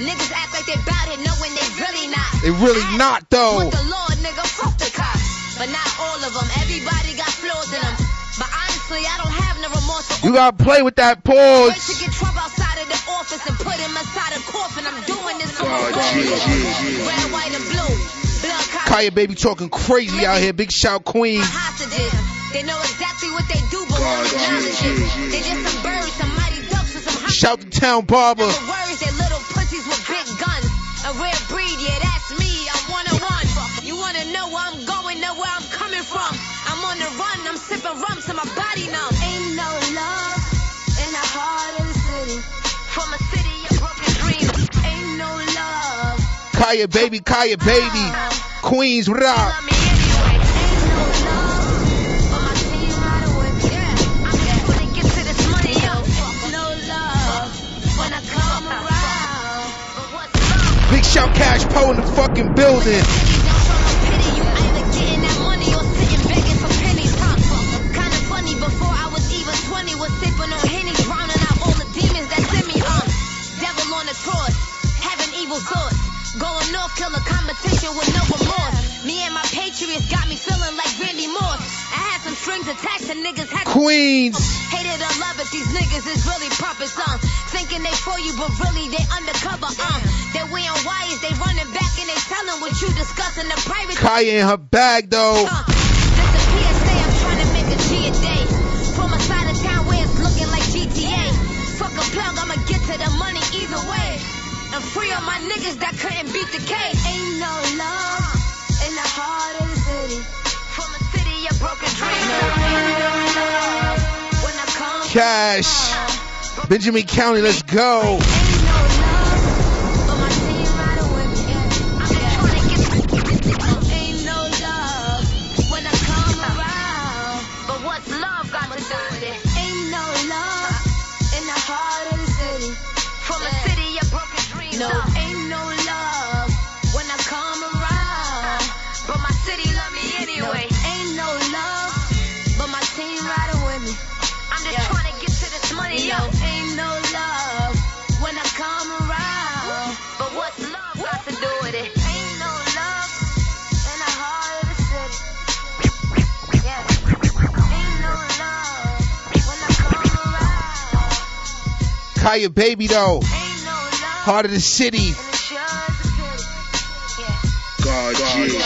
Niggas act like they bout it, knowing they really not. They really not though. Fuck the Lord, nigga, fuck the cops. But not all of them. Everybody got flaws in them. But honestly, I don't have no remorse You gotta play with that Wait to pause. get Trump outside of the office and put him inside a coffin. I'm doing this for my. Red, white, and blue. Blood Kaya baby talking crazy out here. Big shout Queens. They know exactly what they do, but won't acknowledge it. They just some birds, some mighty ducks, and some Shout to Town Barber. the words, they little pussies with big guns. A rare breed, yeah, that's me. I'm one on one. You wanna know where I'm going, know where I'm coming from. I'm on the run, I'm sipping rum to my body numb. Ain't no love in the heart of the city. From a city of broken dreams. Ain't no love. Kaya baby, Kaya baby. Uh-huh. Queens, what up? Devil on the cross, having evil thoughts. Going off, kill a competition with no remorse. Me and my patriots got me feeling like Randy Moss. I strings attached to niggas had Queens. Hated or love it, these niggas is really puppets, uh. Thinking they for you, but really they undercover, uh. They wearing wires, they running back and they telling what you discussing the private. Kaya in her bag though. Uh, this a PSA, I'm trying to make a G a day. From a side of town where it's looking like GTA. Fuck a plug, I'ma get to the money either way. And free all my niggas that couldn't beat the case. Ain't no love Cash. Benjamin County, let's go. Kaya baby though. Heart of the city. God, yeah,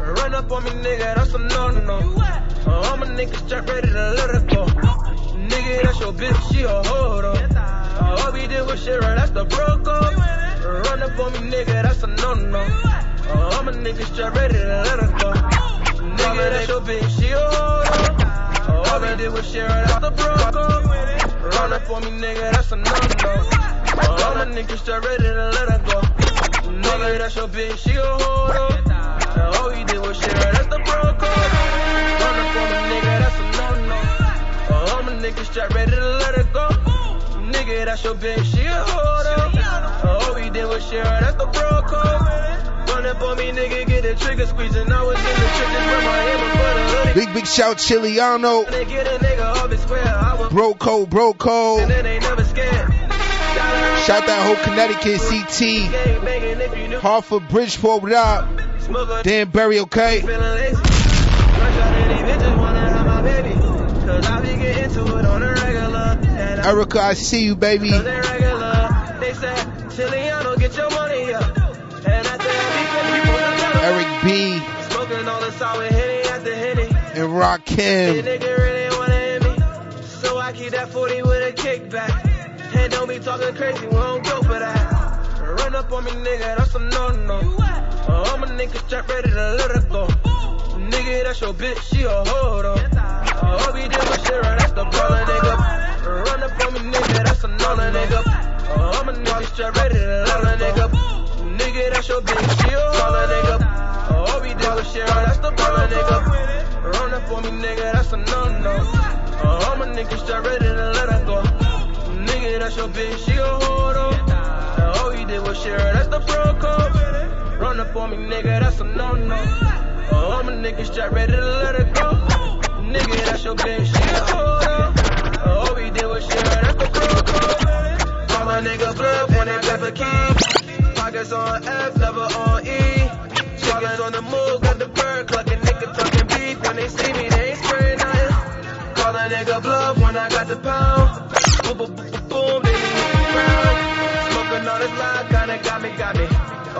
Run up on me, nigga, that's a no-no. Uh, I'm a nigga straight ready to let her go. Nigga, that's your bitch, she a hoe though. Uh, all we did was shit right, that's the bro code. Run up on me, nigga, that's a no-no. Uh, I'm a nigga straight ready to let her go. Nigga, that's your bitch, she a hoe. All we did was shit right, that's the bro code. Run up on me, nigga, that's a no-no. Uh, I'm a straight ready to let her go. Nigga, that's your bitch, she a hoe. All we did was right, that's the bro. Run up on me, nigga, that's a no-no. Uh, I'm a straight ready to let her go. Nigga, that's your bitch, she a hoe. All we did was shit right, that's the bro code. Run up on me, nigga, get the trigger squeezing. I was in the chicken with my hammer for the. Big big shout Chiliano. They get a nigga off his square. I was Bro code, bro code. and they never scared. Shout that whole Connecticut CT. Hartford, Bridgeport, what up? Danbury, okay? Feeling lazy. Crush out any sour Henny after Henny. and Rakim. Hey, nigga really wanna hit me. So I keep that 40 with a kickback. And don't be talking crazy, we don't go for that. Run up on me, nigga, that's a no-no. Uh, I'm a nigga strap ready to let her go. Nigga, that's your bitch, she a. Uh, all we did was shit right, that's the baller, nigga. Run up on me, nigga, that's a no nigga. Uh, I'm a nigga straight ready to a nigga. Nigga, that's your bitch. She a nigga. All we did was share, that's the call nigga. Run up for me, nigga, that's a no-no. Uh, I'm a nigga straight ready to let her go. Nigga, that's your bitch. She a on. Uh, all we did was share, that's the pro code. Run up on me, nigga, that's a no-no. Uh, I'm a nigga straight ready to let her go. Nigga, that's your bitch. She a on. Uh, all we did was share, that's the pro code. Call a nigga bluff when they pepper key. Pockets on F, never on E. Chickens on the move, got the bird clucking. Nigga talking beef when they see me, they ain't spraying nothing. Call a nigga bluff when I got the pound. Boom, boom, boom, boom, they leave me ground. Smoking all this loud, kinda got me, got me.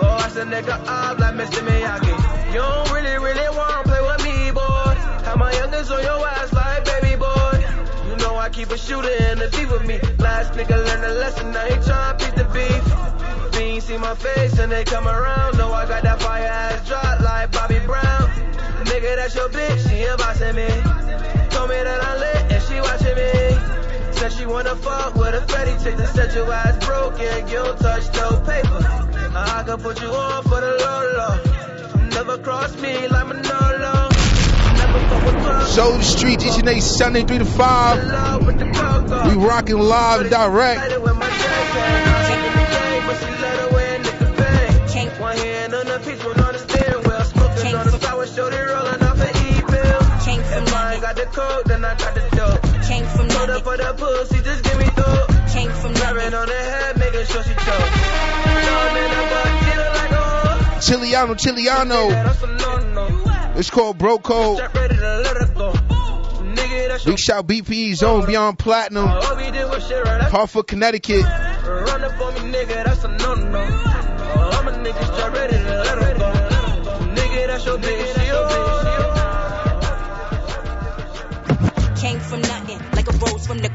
Oh, I said nigga up like Mr. Miyagi. You don't really, really wanna play with me, boy. Have my youngest on your ass like baby boy. You know I keep a shooter in the deep with me. Last nigga learned a lesson, now he tryna piece the beef. See my face and they come around. Know I got that fire ass drop like Bobby Brown. Nigga, that's your bitch, she me. Told me that I'm lit and she watching me. Said she wanna fuck with a fatty chick that said your ass broken, you don't touch no paper. I can put you on for the low low. Never cross me like Manolo. Never fuck with clubs. Show the street each and every Sunday, 3 to 5. We rocking live and direct. Shorty rolling off an E-pill. If I got the coke, then I got the dope. Came from Hold up for the pussy, just give me dope. Came from Grabbing on the head, making sure she choke. Throwing in the butt, feeling like a hoe. Chiliano, Chiliano. It's called Bro Code. Ready to let. Nigga, that's Big shout BP Zone Beyond Platinum. all we did was shit, right? That's Hartford, Connecticut. Run up on me, nigga, that's a no-no. Oh, I'm a nigga straight ready to let go. Nigga, that's your bitch,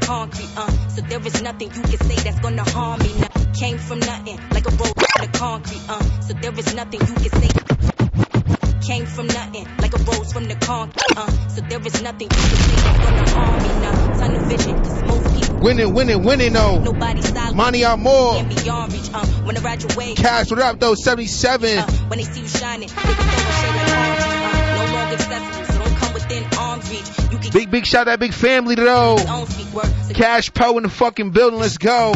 concrete, uh. So there is nothing you can say that's gonna harm me. Nah. Came from nothing, like a rose from the concrete, uh. So there is nothing you can say. Came from nothing, like a rose from the concrete, uh. So there is nothing you can say that's gonna harm me. Nah. Tunnel vision, cause most people Winning, winning, winning, though. nobody solid. Money out more. Beyond reach, uh. When I ride your wave, Cash, what up, though? 77. when they see you shining, they can throw a shade like palm uh. No longer accessible, so don't come within arm's reach. You can Big, big shout out that big family, though. own speak word. Cash Pro in the fucking building. Let's go.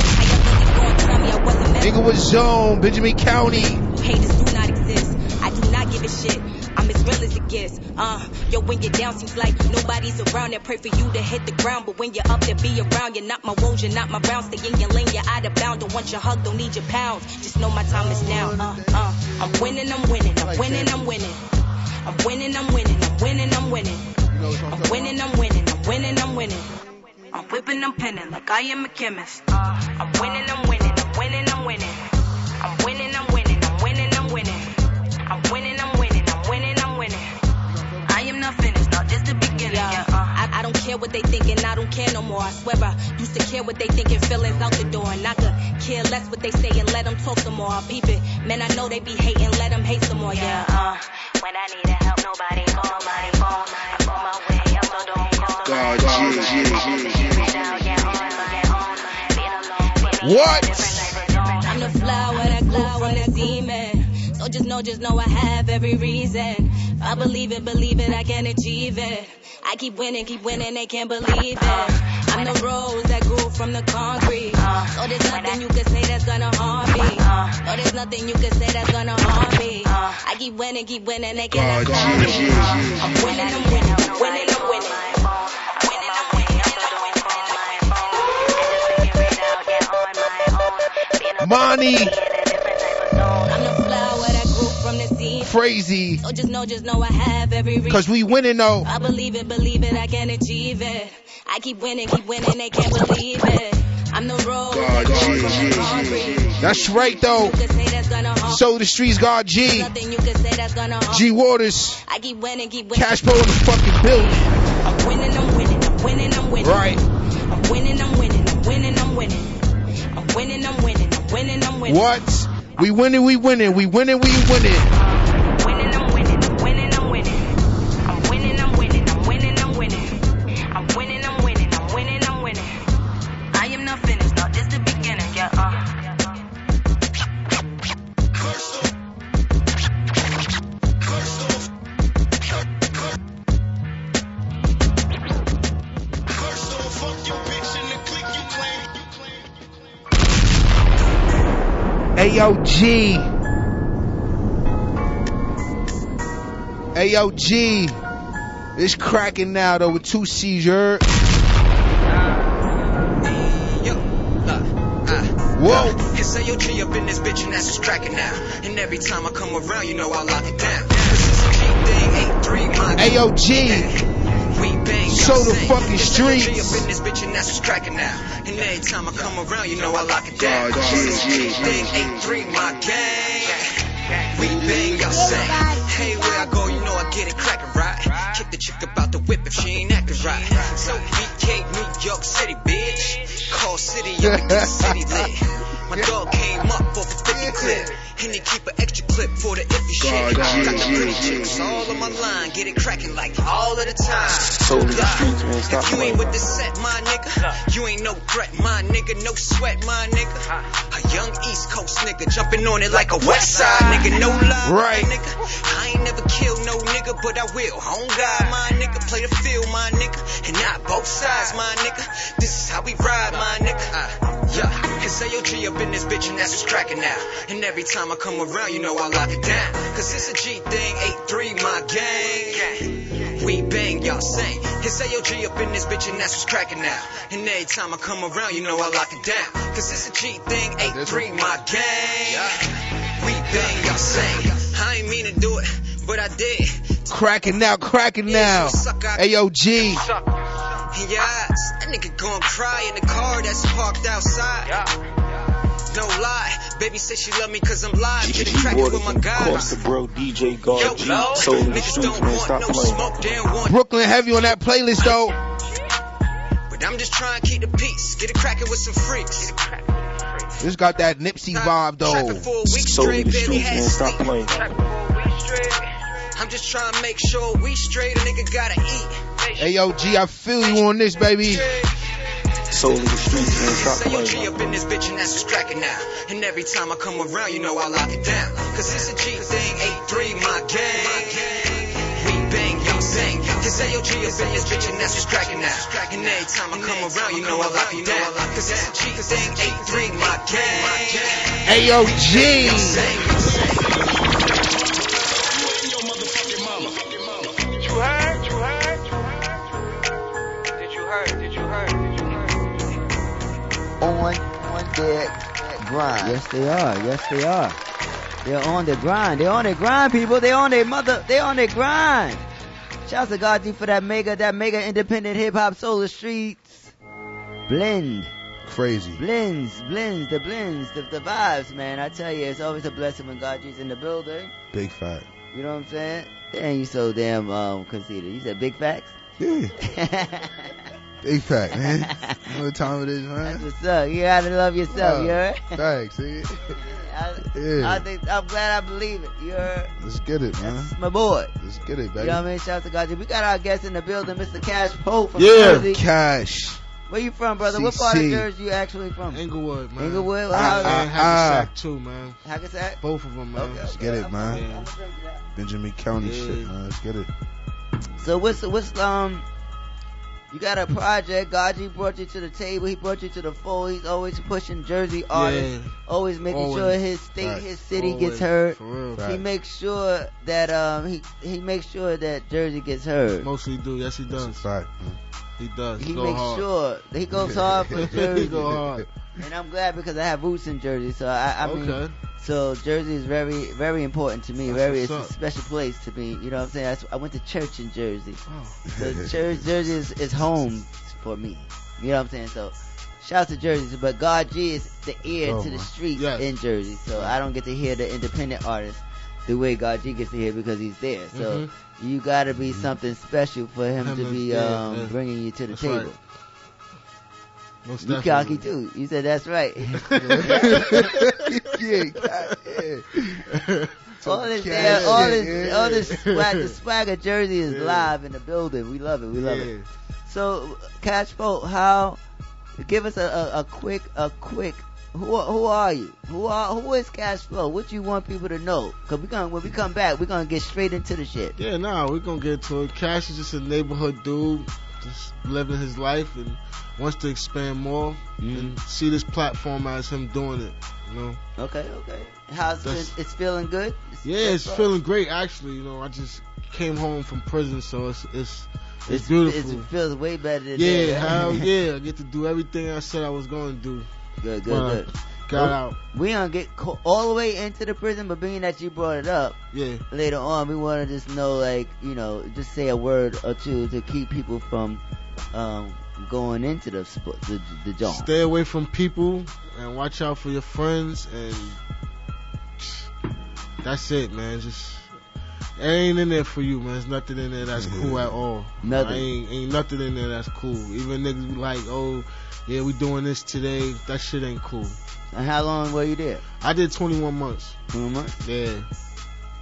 Inglewood Zone, Benjamin County. Haters do not exist. I do not give a shit. I'm as real as it gets. Uh, yo, when you're down, seems like nobody's around. I pray for you to hit the ground, but when you're up there, be around. You're not my wounds, you're not my rounds. Stay in your lane, you're out of bounds. Don't want your hug, don't need your pounds. Just know my time is now. Uh, uh, I'm winning, I'm winning, I'm winning, I'm winning. I'm winning, I'm winning, I'm winning, I'm winning. I'm winning, I'm winning, I'm winning, I'm winning. I'm whipping, I'm pinning like I am a chemist. I'm winning, I'm winning, I'm winning, I'm winning. I'm winning, I'm winning, I'm winning, I'm winning. I'm winning, I'm winning, I'm winning, I'm winning. I am not finished, no, this the beginning. Yeah, I, I don't care what they thinking, I don't care no more. I swear I used to care what they thinking, feelings out the door. And I could care less what they say and let them talk some more. I peep it, man, I know they be hating, let them hate some more. Yeah, uh, when I need help, nobody call my phone. I'm on my God, G, What? I'm the flower that grew from the demon. So just know, just know I have every reason. If I believe it, believe it, I can achieve it. I keep winning, keep winning, they can't believe it. I'm the rose that grew from the concrete. So there's nothing you can say that's gonna harm me. No, there's nothing you can say that's gonna harm me. I keep winning, keep winning, they cannot harm me. I'm winning, I'm winning, winning, I'm winning. Seed. Crazy. So just know, just know I have every reason. Cause we winning, though. I believe it, believe it, I can achieve it. I keep winning, keep winning, they can't believe it. I'm the rose that grew from the concrete. That's right, though. You can say that's gonna harm So the streets, God G. You can say that's gonna G Waters. I keep winning, keep winning. Cash Pro in the fucking building. I'm winning, I'm winning, I'm winning, I'm winning. Right. I'm winning, I'm winning, I'm winning, I'm winning. I'm winning, I'm winning, winning, I'm winning. What? We winning, we winning, we winning, we winning. AOG. AOG. It's cracking now though with two C's, you heard? Uh, uh, uh. Whoa. It's AOG up in this bitch and that's what's cracking now. And every time I come around, you know I lock it down. This is a G thing, 8-3, my AOG. We bang, So y'all the fucking streets. up in this bitch and that's what's cracking now. And every time I come around, you know I lock it down. God, a G yeah, thing, 8-3, my gang. We bang, y'all. Hey, where I go, you know I get it cracking, right? Kick the chick about the whip if she ain't acting right. So BK, New York City, bitch. Call City, yo, get the city lit. My dog came up off a 50 clip. And they keep an extra clip for the iffy shit. God, yeah, Got the pretty yeah, chicks all on my line, get it cracking like all of the time. So in the streets, man, stop If you ain't playing. with the set, my nigga, you ain't no threat, my nigga, no sweat, my nigga. A young East Coast nigga jumping on it like a West Side nigga, no lie, Right. my nigga. I ain't never killed no nigga, but I will. Home God, my nigga, play the field, my nigga, and not both sides, my nigga. This is how we ride, my nigga. Uh, yeah, it's AOG up in this bitch, and that's what's cracking now. And every time I come around, you know I lock it down. Cause it's a G thing, 8-3, my gang. We bang, y'all sing. It's AOG up in this bitch, and that's what's cracking now. And every time I come around, you know I lock it down. Cause it's a G thing, 8-3, my gang. We bang, y'all sing. I ain't mean to do it, but I did. Cracking now, cracking now. AOG. Yes, that nigga gon' cry in the car that's parked outside. No lie, baby say she love me cause I'm live. Get it G crackin' with my and guys. Costa Bro, DJ Yo, God G, Lord, Soul in the niggas streets, don't man, want stop no playing. smoke, they don't want Brooklyn heavy on that playlist though. But I'm just trying to keep the peace. Get it crackin' with some freaks. This got that Nipsey vibe though. For a week Soul in straight, the streets, had man, stop sleep. playing. I'm just trying to make sure we straight. A nigga gotta eat. Hey yo, G, I feel you on this, baby. Soul in the streets, man, stop Say your playing. G up in this bitch and that's what's cracking now. And every time I come around, you know I lock it down. Cause it's a G thing, 8-3, my gang. We bang, y'all sing. Cause say your G up in this bitch and that's what's cracking now. And every time I come around, you know I lock it down. Cause it's a G thing, 8-3, my gang. AOG. On on their grind. Yes, they are. Yes, they are. They're on the grind. They're on the grind, people. They're on their mother. They're on their grind. Shouts to God G for that mega, that mega independent hip hop solar streets blend. Crazy. Blends, blends, the blends, the, the vibes, man. I tell you, it's always a blessing when God G's in the building. Big fact. You know what I'm saying? Dang, you so damn um conceited. You said big facts? Yeah. Big fact, man. You know what time it is, man? What's up? You gotta love yourself, Oh, you heard? Thanks, see? I, Yeah. I think I'm glad I believe it. You heard? Let's get it, man. That's my boy. Let's get it, baby. You know what I mean? Shout out to God. We got our guest in the building, Mr. Cash Pope from Yeah, Jersey. Cash. Where you from, brother? What part of CC. Jersey you actually from? Englewood, man. Englewood? Well, and, how- and Ah. Hackensack too, man. Hackensack? Both of them, man. Let's get it, man. Yeah. Benjamin County Yeah. shit, man. Let's get it. So what's what's um? You got a project. God G brought you to the table. He brought you to the fold. He's always pushing Jersey artists. Yeah. Always making Always. sure his state, Facts. his city Always. gets heard. He makes sure that um he he makes sure that Jersey gets heard. Mostly do. Yes, he does. fact. He does. He go makes hard. sure he goes hard for Jersey. he go hard. And I'm glad because I have roots in Jersey, so I, I mean, so Jersey is very, very important to me. That's very, it's a special place to me. You know what I'm saying? That's, I went to church in Jersey, Oh. so church, Jersey is, is home for me. You know what I'm saying? So, shout out to Jersey, but God G is the ear Oh, to the street Yes. in Jersey, so I don't get to hear the independent artists the way God G gets to hear because he's there. So Mhm. you got to be something special for him, Him to be um, yeah. bringing you to the That's table. right. Most You cocky too. You said that's right. yeah, yeah. all this, Yeah, all this, yeah. all this swag, the swag of Jersey is Yeah. live in the building. We love it. We love it. So, Cash Flow, how? Give us a, a, a quick, a quick. Who who are you? Who are who is Cash Flow? What do you want people to know? Cause we gonna when we come back, we're gonna get straight into the shit. Yeah, nah, we're gonna get to it. Cash is just a neighborhood dude. just living his life and wants to expand more mm-hmm. and see this platform as him doing it. You know. Okay, okay. How's it? It's feeling good. Yeah, it's That's feeling great actually. You know, I just came home from prison, so it's it's it's, It's, beautiful. it feels way better than yeah, that. hell yeah! I get to do everything I said I was going to do. Good, good, When good. Got out. We don't get co- all the way into the prison, but being that you brought it up, Yeah. later on, we want to just know, like, you know, just say a word or two to keep people from um, going into the sp- the, the joint. Stay away from people and watch out for your friends and that's it, man. Just it ain't in there for you, man. There's nothing in there that's cool at all. Nothing. Ain't ain't nothing in there that's cool. Even niggas be like, oh, yeah, we doing this today. That shit ain't cool. And how long were you there? I did 21 months. 21 months? Yeah.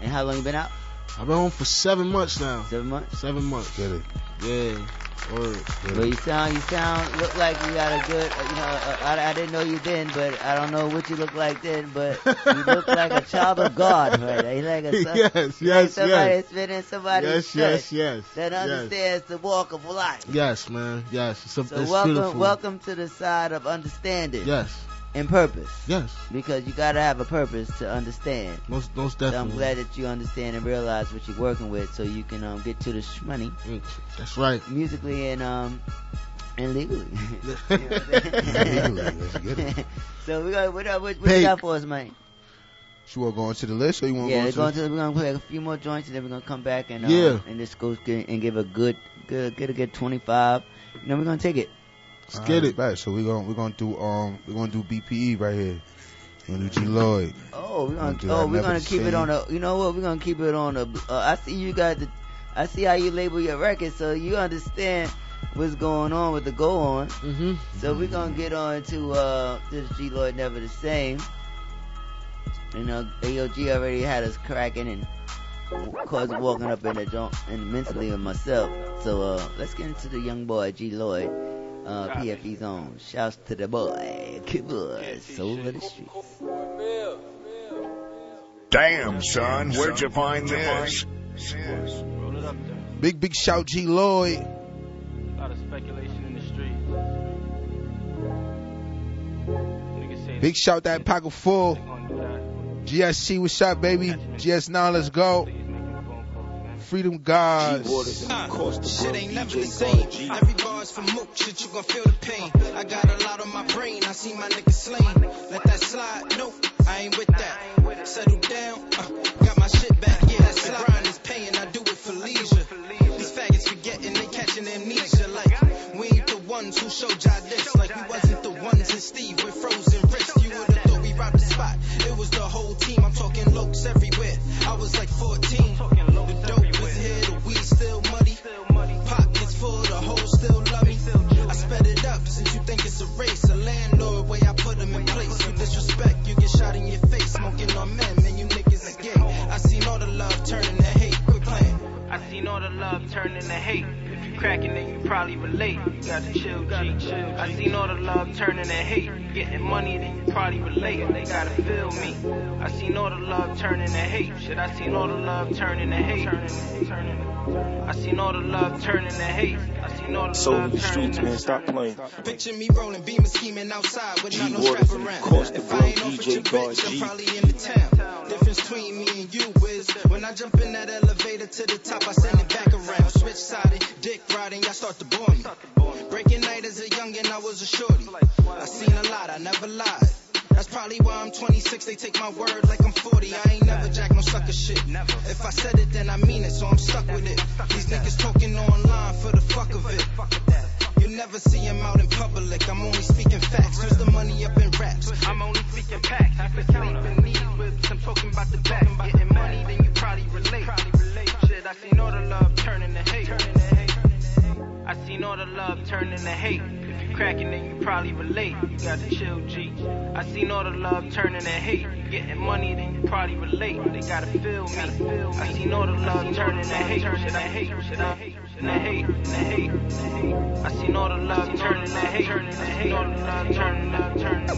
And how long you been out? I've been home for seven months now. Seven months? Seven months. Get it. Yeah. Word. Well, you sound, you sound, look like you got a good, uh, you know, uh, I, I didn't know you then, but I don't know what you look like then, but you look like a child of God, right? You like a son, Yes, yes, like somebody yes. that's been in somebody's Yes, yes, yes, that yes. understands the walk of life. Yes, man. Yes. It's, a, So it's welcome, beautiful. welcome to the side of understanding. Yes. And purpose. Yes. Because you gotta have a purpose to understand. Most, most So I'm glad that you understand and realize what you're working with, so you can um, get to the money. That's right. Musically and um and legally. Legally, let's get it. so we got what, what, what you got for us, man? You want to go on to the list or you want Yeah, to go going into to we're gonna play a few more joints and then we're gonna come back and um, Yeah. and just go and give a good good get a good 25. You know we're gonna take it. Let's get it back. So we're gonna we're gonna do um we're gonna do BPE right here. We're gonna do G Lloyd. Oh, we're gonna do oh that we're gonna the keep it on a. You know what? We're gonna keep it on a. Uh, I see you got the. I see how you label your record, so you understand what's going on with the go on. Mm-hmm. So we're gonna get on to uh this G Lloyd Never the Same. You know, AOG already had us cracking and caused walking up in the joint and mentally with myself. So uh let's get into the young boy G Lloyd. Uh, BPE's on. Shouts to the boy, Kid Boy, Soul of the Streets. Damn, son, where'd you find this? Big big shout G Lloyd. A lot of speculation in the street. Big shout that pocket full. GSC, what's up, baby? GS9, let's go. Freedom Gods. Shit ain't never the same. Every bar's for mook, shit, you gon' feel the pain. I got a lot on my brain, I see my niggas slain. Let that slide, no, I ain't with that. Settle down, uh, got my shit back. Yeah, that slide. is paying, I do it for leisure. These faggots forgetting they catching amnesia. Like, we ain't the ones who showed y'all this. Like, we wasn't the ones in Steve with frozen wrists. You would've thought we robbed the spot. It was the whole team, I'm talking lokes everywhere. I was like 14. Probably relate. You gotta chill, G. I seen all the love turn into hate. Getting money, then you probably relate. They gotta feel me. I seen all the love turn into hate. Shit, I seen all the love turn into hate. I seen all the love turn into hate. I seen all the Soul love the streets, man. Stop playing. Picture me rolling, beamer scheming outside with not no G-Water strap from around. across the If I road, ain't off with DJ your bitch, I'm G. probably in the town. Difference between me and you is when I jump in that elevator to the top, I send it back around. Switch sided, dick riding, y'all start to bore me. Breaking night as a youngin', I was a shorty. I seen a lot, I never lied. That's probably why I'm 26, they take my word like I'm 40. I ain't never jack no sucker shit. Never. If I said it, then I mean it, so I'm stuck with it. These niggas talking online for the fuck of it. You never see him out in public, I'm only speaking facts. Use the money up in raps. I'm only speaking packs. I can sleep in these whips. I'm talking about the back. Getting money, then you probably relate. Shit, I seen all the love turn into hate. I seen all the love turn into hate. If you cracking, then you probably relate. You gotta chill, G. I seen all the love turn into hate. Getting money, then you probably relate. They gotta feel me. I seen all the love turn into hate. Shit, I hate. Shit, I hate. Shit, I hate. Shit, I hate. I seen all the love turn into hate. I seen all the love turn, love turn into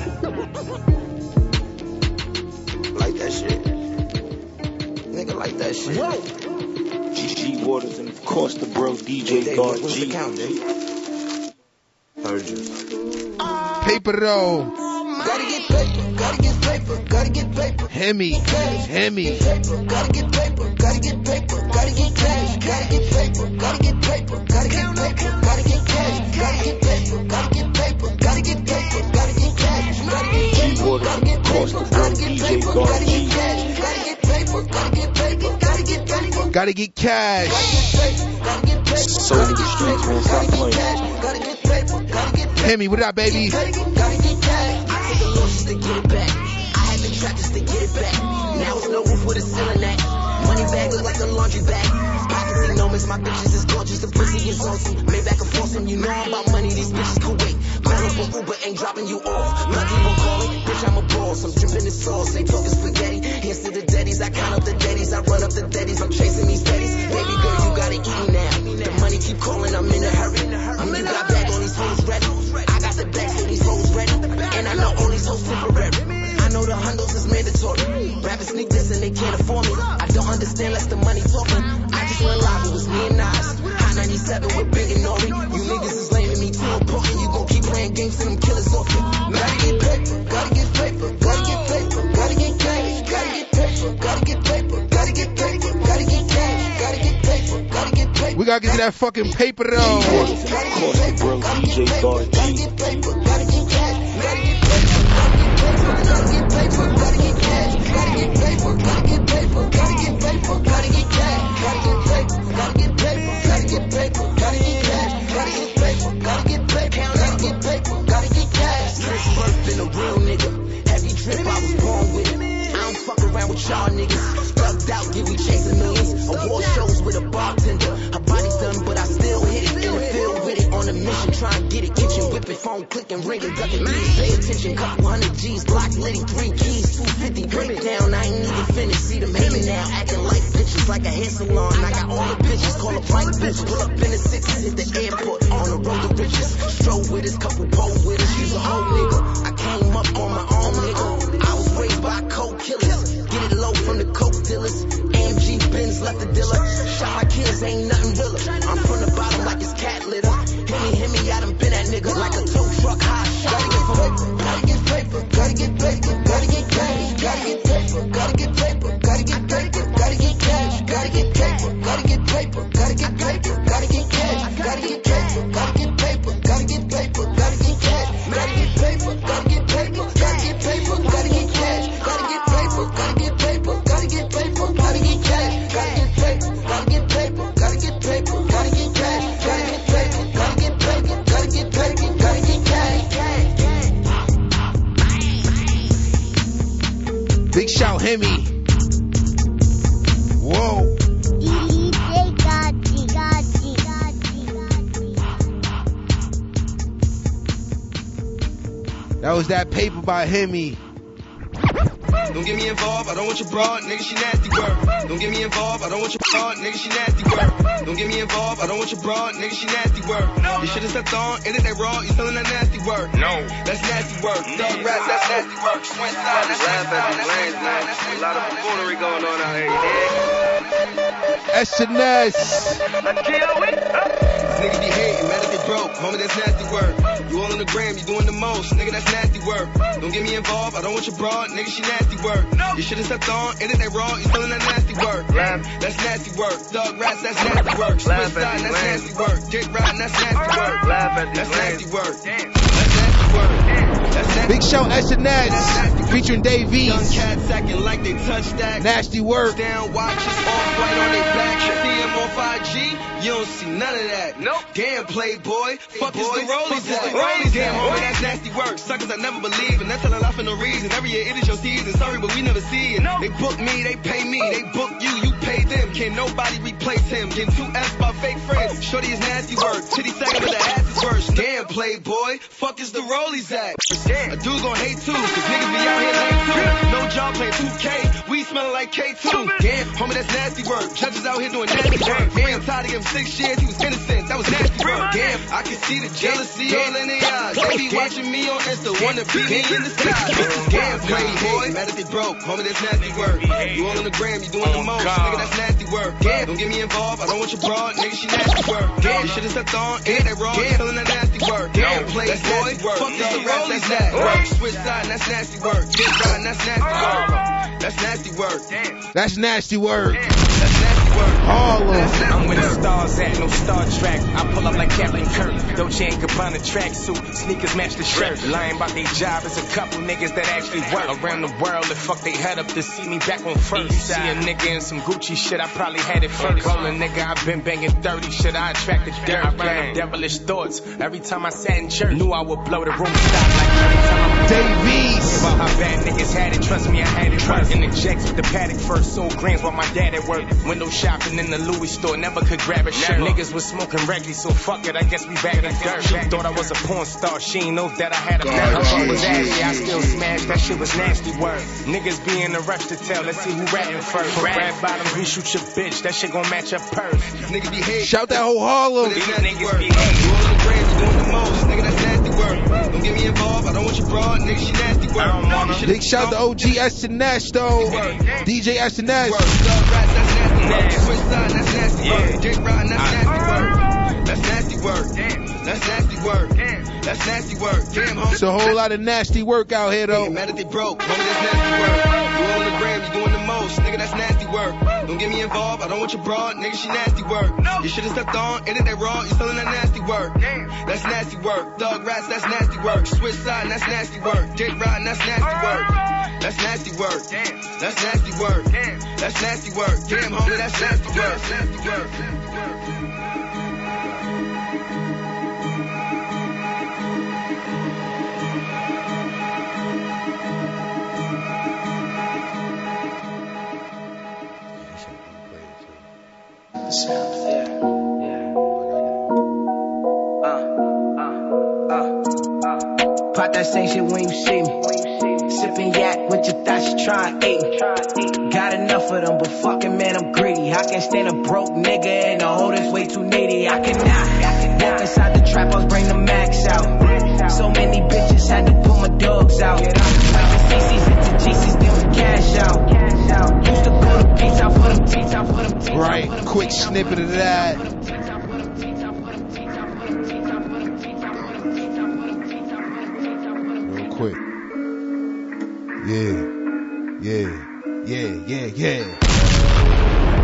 Like that shit. Nigga like that shit. G Waters, and of course the bro DJ God G. Heard you. Paper though. Gotta get paper, gotta get paper, gotta get paper. Hemi, Hemi. Gotta get paper, gotta get paper, gotta get cash, gotta get paper, gotta get paper, gotta get paper, gotta get cash, gotta get paper, gotta get paper, gotta get paper, gotta get cash, gotta get paper, gotta get paper, gotta get paper, gotta get cash, gotta get paper, gotta get paper, gotta get Gotta get cash. gotta get paper, So in the streets, man, stop playing. gotta get paper, gotta get Hemi, what up, baby? Gotta get cash. I take a loss to get it back. I had been trapped to get it back. Now it's no roof with a ceiling at. Bag look like a laundry bag. Pockets enormous, my bitches is gorgeous. The pussy is awesome. Back and and you know I'm about money. These bitches can wait. A Uber, ain't dropping you off. Lucky won't call it. Bitch, I'm a boss. I'm dripping in sauce. They talking spaghetti. Hands to the daddies. I count up the daddies. I run up the daddies. I'm chasing these daddies. Baby girl, you gotta eat me now. The money keep calling. I'm in a hurry. When you got back on these hoes. I got the back so these hoes ready. And I know all these hoes temporary. I know the hundos is mandatory. Rappers sneak this and they can't afford me. I don't understand less the money talking. I just went live, it was me and Nas. Hot 97 with Big and Nori. You niggas is lame and me too important. You gon' keep playing games till them killers off you. Gotta get paper, gotta get paper, gotta get paper, gotta get cash, gotta get paper, gotta get paper, gotta get paper, gotta get cash, gotta get paper, gotta get paper. We gotta get to that fucking paper though. Of course, the bro DJ God G. Y'all niggas thugged out, give we chasing millions. Award shows with a bartender. Her body done, but I still hit it. In the field with it on a mission, try and get it. Kitchen whipping, phone clicking, ringing, ducking keys. Pay attention, couple hundred G's, block litty, three keys, 250 breakdown. I ain't even finished. See them hating now, acting like bitches, like a hair salon. I got all the bitches, call a bike bitch. Pull up in the sixes, hit the airport, on the road to riches. Stroll with us, couple pole with us. She's a whole nigga. I came up on my own nigga. I was raised by coke killers. Get it low from the coke dealers. AMG Benz left the dealer. Shot my kids, ain't nothing realer. I'm from the bottom like it's cat litter. Hit me, hit me, I done been that nigga like a tow truck high. Gotta get paper, gotta get paper, gotta get paper, gotta get cash, gotta get paper, gotta get paper, gotta get paper, gotta get cash, gotta get paper, gotta get paper, gotta get paper, gotta get cash, Big shout Hemi. Whoa. That was that paper by Hemi. Don't get me involved, I don't want your broad, nigga, she nasty work. Don't get me involved, I don't want your broad, nigga, she nasty work. Don't get me involved, I don't want your broad, nigga, she nasty work. You should've stepped on, ended that raw, you selling that nasty work. No, that's nasty work. Dog rats, that's nasty work. Twin side, that's nasty work. That's nasty work. That's A lot of buffoonery going on out here, you dig? SNS. These niggas be hating, mad if they broke. Homie, that's nasty work. You all on the gram, you doing the most. Nigga, that's nasty work. Don't get me involved, I don't want your broad. Nigga, she nasty work. You should've stepped on, ended that raw, you selling that nasty work. That's nasty work. Dog rats, that's nasty work. Switch Laugh side, that's nasty work. Dick riding, that's nasty work. Laugh at these That's nasty work. That's nasty work. That's nasty Big show SNS. Featuring Dave Young East. cats acting like they touched that. Nasty work. Down watches off white on their back. See them on 5G, you don't see none of that. Nope. Damn, playboy. Fuck is the rollies at? Damn, homie, that's nasty work. Suckers I never believe, and that's telling a lie for no reason. Every year it is your season. Sorry, but we never see it. They book me, they pay me. They book you, you pay them. Can nobody replace him? Getting two F's by fake friends. Shorty is nasty work. Titty sagging with the ass is worse. Damn, playboy. Fuck is the rollies at? A dude gon' hate too, cause niggas be out here lame too. No job playing 2K. We smelling like K2. Damn, homie, that's nasty work. Judges out here doing nasty work. Damn, tired of him six years, he was innocent. That was nasty work. Damn, I can see the jealousy all in their eyes. They be watching me on Insta, wanna beat me in the sky. Bitches damn playboy. Mad that they broke, homie, that's nasty work. You all on the gram, you doing the most. Nigga, that's nasty work. Damn, don't get me involved, I don't want your broad. Nigga, she nasty work. Damn, shit is stepped on, ain't that wrong? Feeling that nasty work. Damn, playboy. Fuck this the rest, that's nasty work. Switch side, that's nasty work. Get side, that's nasty work. That's nasty work. That's nasty word. Harlem. I'm where the stars at, no Star Trek. I pull up like Captain Kirk. Dolce and Gabbana tracksuit, sneakers match the shirt. Lying about their job is a couple niggas that actually work around the world and fuck they head up to see me back on first. See a nigga in some Gucci shit, I probably had it first. Rolling nigga, I've been banging 30 shit, I attracted dirt. I ran devilish thoughts. Every time I sat in church, knew I would blow the room stop like every time I'm Davies. About how bad niggas had it, trust me, I had it worse. In the checks with the paddock first, sold grams while my dad at work. Window shopping in the Louis store, never could grab a shirt. Niggas was smoking Reggie, so fuck it, I guess we back in the dirt. She thought I was a porn star, she ain't know that I had a God, nerve. Her phone was Jesus. ashy, I still smashed, that shit was nasty work. Niggas be in a rush to tell, let's see who ratting first. Red bottoms, we shoot your bitch, that shit gon' match your purse. Nigga behave. Shout that whole Harlem. These niggas behave. You all the gram, doing the most. Nigga, that's nasty. Don't get me involved, I don't want your broad. Nigga, she nasty work. I don't wanna. Big shout to OG SNS though. DJ SNS. Switch side, that's nasty work. Dick riding, that's nasty work. That's nasty work. That's nasty work. That's nasty work. Damn, homie. It's a whole lot of nasty work out here though. Mad that they broke, homie, that's nasty work. You on the gram, you doing the nigga, that's nasty work. Don't get me involved, I don't want your broad, nigga, she nasty work. You should've stepped on, ended that raw, you selling that nasty work. That's nasty work. Thug rats, that's nasty work. Switch side, that's nasty work. Dick riding, that's nasty work. That's nasty work. That's nasty work. That's nasty work. Damn, homie, that's nasty work. Nasty work. The sound, yeah. Pop that same shit when you see me. Sipping yak with your thoughts, you try and eat me. Got enough of them, but fucking man, I'm greedy. I can't stand a broke nigga and the hoe that's way too needy. I cannot walk inside the trap house, bring the max out. So many bitches had to put my dogs out. Like the CC's into GC's, then we cash out. Right, quick snippet of that. Real quick. Yeah. Yeah. Yeah, yeah, yeah.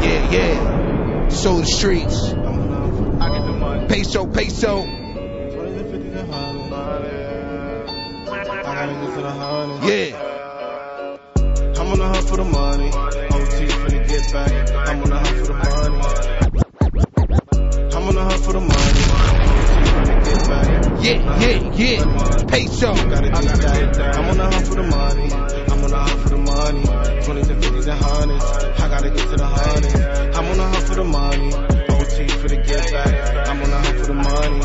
Yeah, yeah. Soul the streets. Peso, peso. Yeah. I'm on the hunt for the money. OT for the get back. I'm on the hunt for the money. I'm on the hunt for the money. OT for the get back. Yeah, yeah, yeah. Peso. Gotta get that. I'm on the hunt for the money. I'm on the hunt for the money. 20s and 50s and hundreds. I gotta get to the hundreds. I'm on the hunt for the money. OT for the get back. For the money.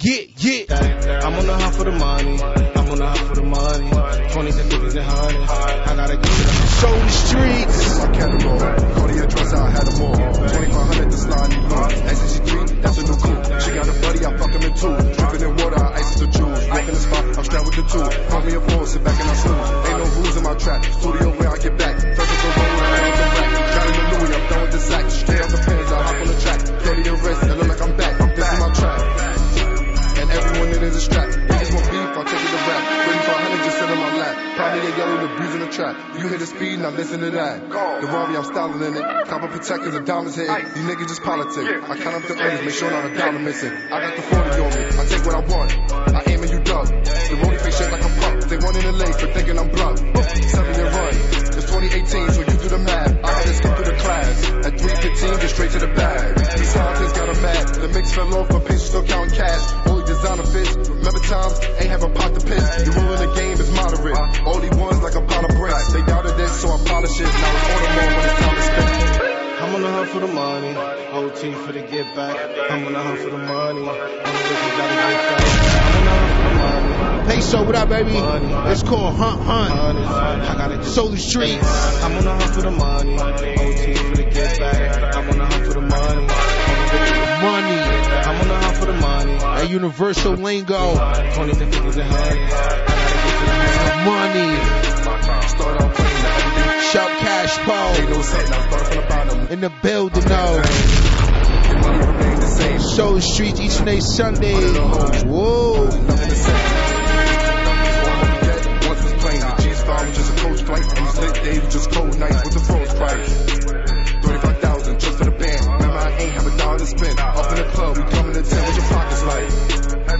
Yeah, yeah, yeah. I'm on the hunt for the money. I'm on the hunt for the money. 20s and 50s and hundreds. I gotta get the Soul the streets. This is my catalog. Cartier dress, I had them all. 2500 to slide new low. SSG, that's a new coupe. She got a buddy, I fuck him in two. Dripping in water, I ice the jewels. Walking the spot, I'm strapped with the two. Call me a fool, sit back and I'm styling in it. Copper protectors, and diamonds hit it. You niggas just politic. I count up the earnings, make sure not a dollar missing. I got the 40 on me, I take what I want. I aim and you duck. The roadie face shaped like a puck. They one in the lane for thinking I'm blunt. Seven year run. It's 2018, so you do the math. I had to skip through the class. At 315, get straight to the bag. These scientists got a mad. The mix fell off, but patients still count cash. Only designer fits. Remember times, ain't have a pot to piss. The rule in the game is moderate. Only ones for the money. OT for the get back. I'm on the hunt for the money. I'm the gotta get back. I'm on the hunt for the money. Peso, what up, baby? Money. It's called Hunt Hunt. I gotta get Solar Streets. I'm on the hunt for the money. OT for the get back. I'm on the hunt for the money. Money. I'm on the hunt for the money. That universal lingo. 20s and 50s and hundreds. Money. Start off the. Shout Cash Ain't no set, now start from the bottom. In the building, no. Your money remain the Streets each and every Sunday. Whoa. Nothing the same. Once was playing, the G-Star just a coach flight, and these lit days just cold nights with the froze price. 35,000 just for the band. Remember, I ain't have a dollar to spend. Up in the club, we coming to 10, what your pockets like?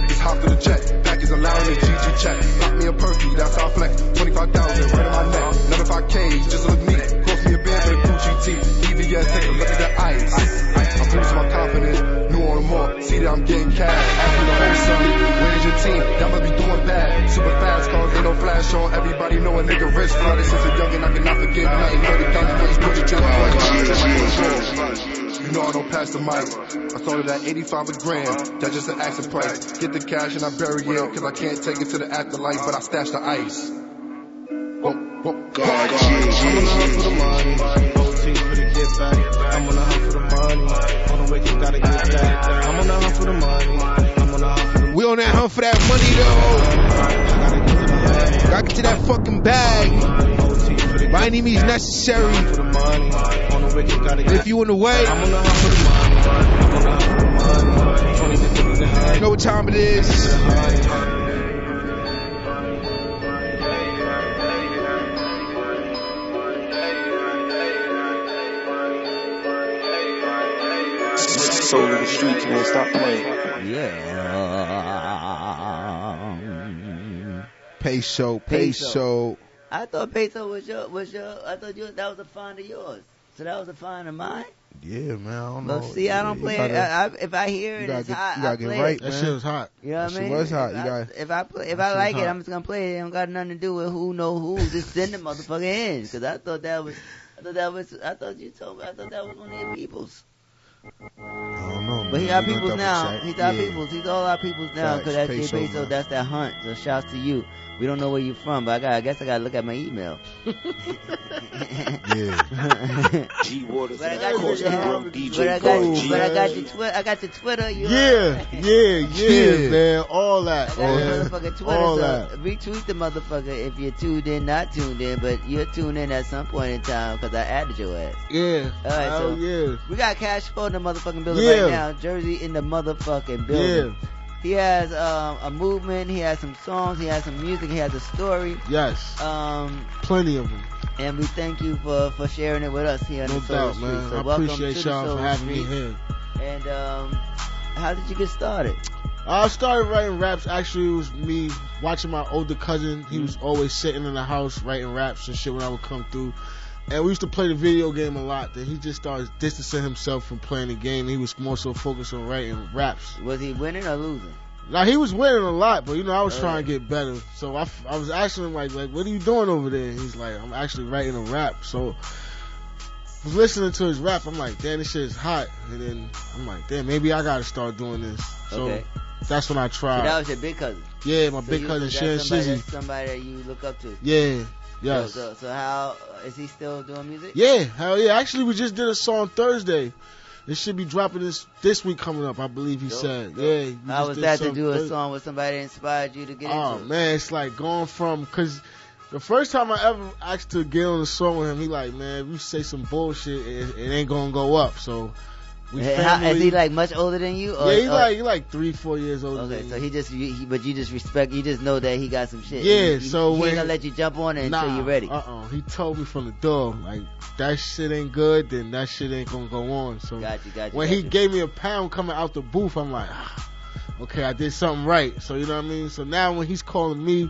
Just hop to the jet, package allowing the GG check. Pop me a perky, that's our flex. 25,000 right on my neck. Another 5K, just look neat. Cost me a band for the Gucci tee. EVS, take a look at the ice. I'm boosting my confidence, new on the more. See that I'm getting cash. Me the whole sum. Where's your team? Y'all must be doing bad. Super fast cars, ain't no flash on. Everybody know a nigga rich flooded since a youngin'. I cannot forget nothing. 30,000 for this put your trip. You know I don't pass the mic. I started at 85 a gram. That's just an asking price. Get the cash and I bury it. Cause I can't take it to the afterlife, but I stash the ice. Oh, God, I'm on the hunt for the money. For the get back. I'm on the hunt for the money. On the way, you gotta get back. I'm on the hunt for the money. I'm on the hunt for the We on that hunt for that money though. Gotta get to that fucking bag. OT for the By any means necessary. for the money. On the way, you gotta get If you in the way, I'm on the hunt for the money. I'm on the hunt for the money. 20s and 50s and you know what time it is. The streets, man. Stop playing. Yeah. Peso, Peso. peso. I thought peso was your was your. I thought you that was a find of yours. So that was a find of mine. Yeah, man. I don't know. But see, I don't play gotta- it. I, I, if I hear it, it's get- hot. you gotta I get play right, it. That man. shit was hot. You know what That I shit mean? was hot. If You I, gotta- if I play, if I like it. I'm just gonna play it. It don't got nothing to do with who know who. Just send the motherfucker in. Because I thought that was, I thought that was, I thought you told me, I thought that was one of your peoples. I don't know, But he man. our peoples now. check. He's our Yeah. peoples. He's all our peoples now. Because that's Peso, J Peso. That's that hunt. So shouts to you. We don't know where you're from, but I got. I guess I gotta look at my email. Yeah. G Waters, But I got course, your, the but I got, G. but I got your Twitter. I got your Twitter. You Yeah, yeah, yeah, Yeah. man. All that, I got man. Twitter, All so that. retweet the motherfucker if you're tuned in, not tuned in, but you're tuned in at some point in time because I added your ass. Yeah. All right, Hell so yeah. we got Cash Flow in the motherfucking building Yeah. right now. Jersey in the motherfucking building. Yeah. He has um, a movement. He has some songs. He has some music. He has a story. Yes. Um, Plenty of them. and we thank you for, for sharing it with us here on No the Soul doubt, Street. man. So I welcome appreciate to the y'all Soul for having me here. And um, how did you get started? I started writing raps. Actually, it was me watching my older cousin. He Mm-hmm. was always sitting in the house writing raps and shit when I would come through. And we used to play the video game a lot. Then he just started distancing himself from playing the game. He was more so focused on writing raps. Was he winning or losing? Now he was winning a lot, but you know I was Oh, trying yeah. to get better. So I, I was asking him like, like, what are you doing over there? And he's like, I'm actually writing a rap. So I was listening to his rap. I'm like, damn, this shit is hot. And then I'm like, damn, maybe I gotta start doing this. So Okay. that's when I So tried. that was your big cousin. yeah, my So big cousin Sharon Shizzy. somebody that you look up to. Yeah, yes. So, so, so how is he still doing music? Yeah, hell yeah. Actually, we just did a song Thursday. It should be dropping this this week coming up. I believe he Dope, said. dope. Yeah. How was that to do a song with somebody that inspired you to get Oh into it? man, it's like going from because the first time I ever asked to get on the song with him, he like, man, if you say some bullshit, it, it ain't gonna go up. So we how- is he like much older than you? Or, yeah, he's or- like he like three, four years older. Okay, than so he just, you, he, but you just respect, you just know that he got some shit. Yeah, He- so he, when- ain't gonna let you jump on it nah, until you're ready. Uh uh He told me from the door, like that shit ain't good, then that shit ain't gonna go on. So Got you, got you. when got he you. gave me a pound coming out the booth, I'm like, ah, okay, I did something right. So you know what I mean. So now when he's calling me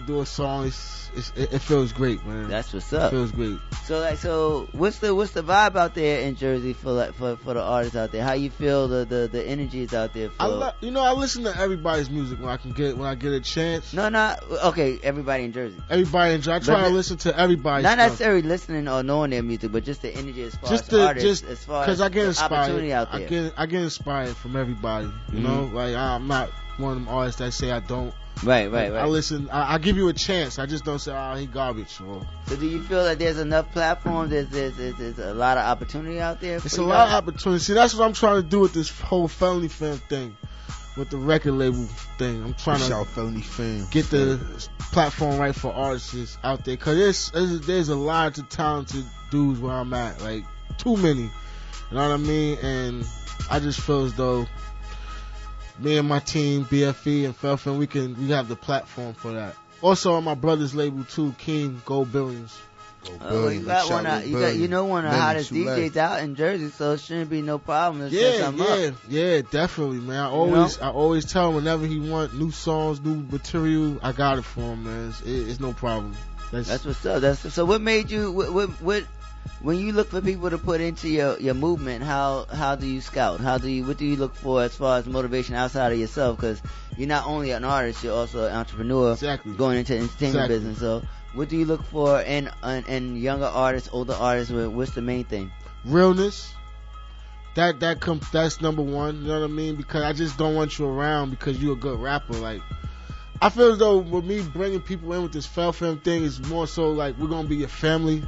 to do a song, it's, it's it, it feels great, man. That's what's It up. feels great. So like, so what's the what's the vibe out there in Jersey for like for for the artists out there? How you feel the the the energy is out there for? I lo- you know I listen to everybody's music when I can get when I get a chance. no, not okay. Everybody in Jersey. Everybody enjoy. I try But to the- listen to everybody. Not stuff. necessarily listening or knowing their music, but just the energy as far just as to artists, just as far because as I get the inspired. I get I get inspired from everybody. You Mhm. know, like I'm not one of them artists that say I don't. Right, right, right. I listen. I, I give you a chance. I just don't say, oh, he garbage. Or, So do you feel that there's enough platforms? There's, there's, there's, there's a lot of opportunity out there. It's a lot guys? of opportunity. See, that's what I'm trying to do with this whole felony fam thing, with the record label thing. I'm trying to Shout felony fam. get the platform right for artists out there, cause there's there's, there's a lot of talented dudes where I'm at, like too many. You know what I mean? And I just feel as though me and my team, BPE and Fel Fam, we can we have the platform for that. Also on my brother's label too, King Gold Billions. Oh, you got one. Of, you got, you know, one of the hottest DJs out in Jersey, so it shouldn't be no problem to set Yeah, something yeah, up. yeah, definitely, man. I You always, I always tell him whenever he want new songs, new material, I got it for him, man. It's, it, it's no problem. That's, That's what's up. That's so. What made you? What, what, what? When you look for people to put into your your movement, how how do you scout? How do you? What do you look for as far as motivation outside of yourself? Because you're not only an artist, you're also an entrepreneur. Exactly. Going into the entertainment Exactly. business. So, what do you look for in in, in younger artists, older artists? What- What's the main thing? realness. That that comes that's number one. You know what I mean? Because I just don't want you around because you're a good rapper. Like I feel as though with me bringing people in with this Fel Fam thing is more so like we're gonna be your family.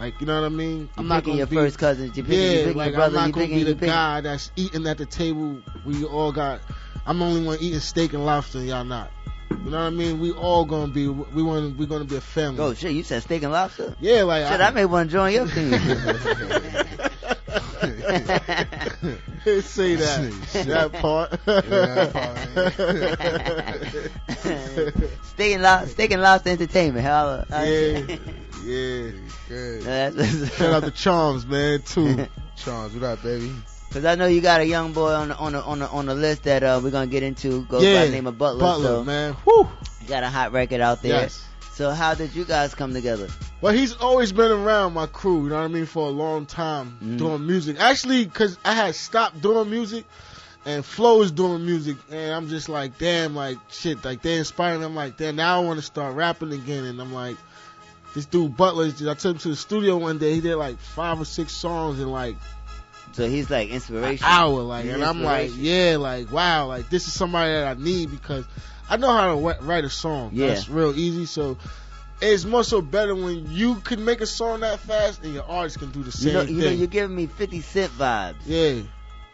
Like you know what I mean? You're picking your be, first cousins. You're picking, yeah, you're picking like your brother. I'm not gonna picking, be the guy that's eating at the table. We all got. I'm the only one eating steak and lobster, and y'all not. You know what I mean? We all gonna be. We want. We're gonna be a family. Oh shit! You said steak and lobster. Yeah, like Shit, I, may want to join your team. Say that. that part. steak and lobster, steak and lobster entertainment. Holla. Yeah, yeah. Good. Shout out to Charms, man, too. Charms, what up, baby? Cause I know you got a young boy on the on the on the, on the list that uh, we're gonna get into. Goes Yeah, by the name of Butler. Butler, so man. Whew. Got a hot record out there. Yes. So how did you guys come together? Well, he's always been around my crew, you know what I mean, for a long time Mm-hmm. doing music. Actually, because I had stopped doing music and Flo is doing music, and I'm just like, damn, like, shit, like, they inspired me. I'm like, damn, now I want to start rapping again. And I'm like, this dude Butler, I took him to the studio one day, he did like five or six songs in like So he's like inspiration. hour, like, and I'm like, yeah, like, wow, like, this is somebody that I need because I know how to write a song. Yeah. That's real easy. So it's more so better when you can make a song that fast and your artist can do the same You know, you know, thing. you're giving me 50 Cent vibes. yeah,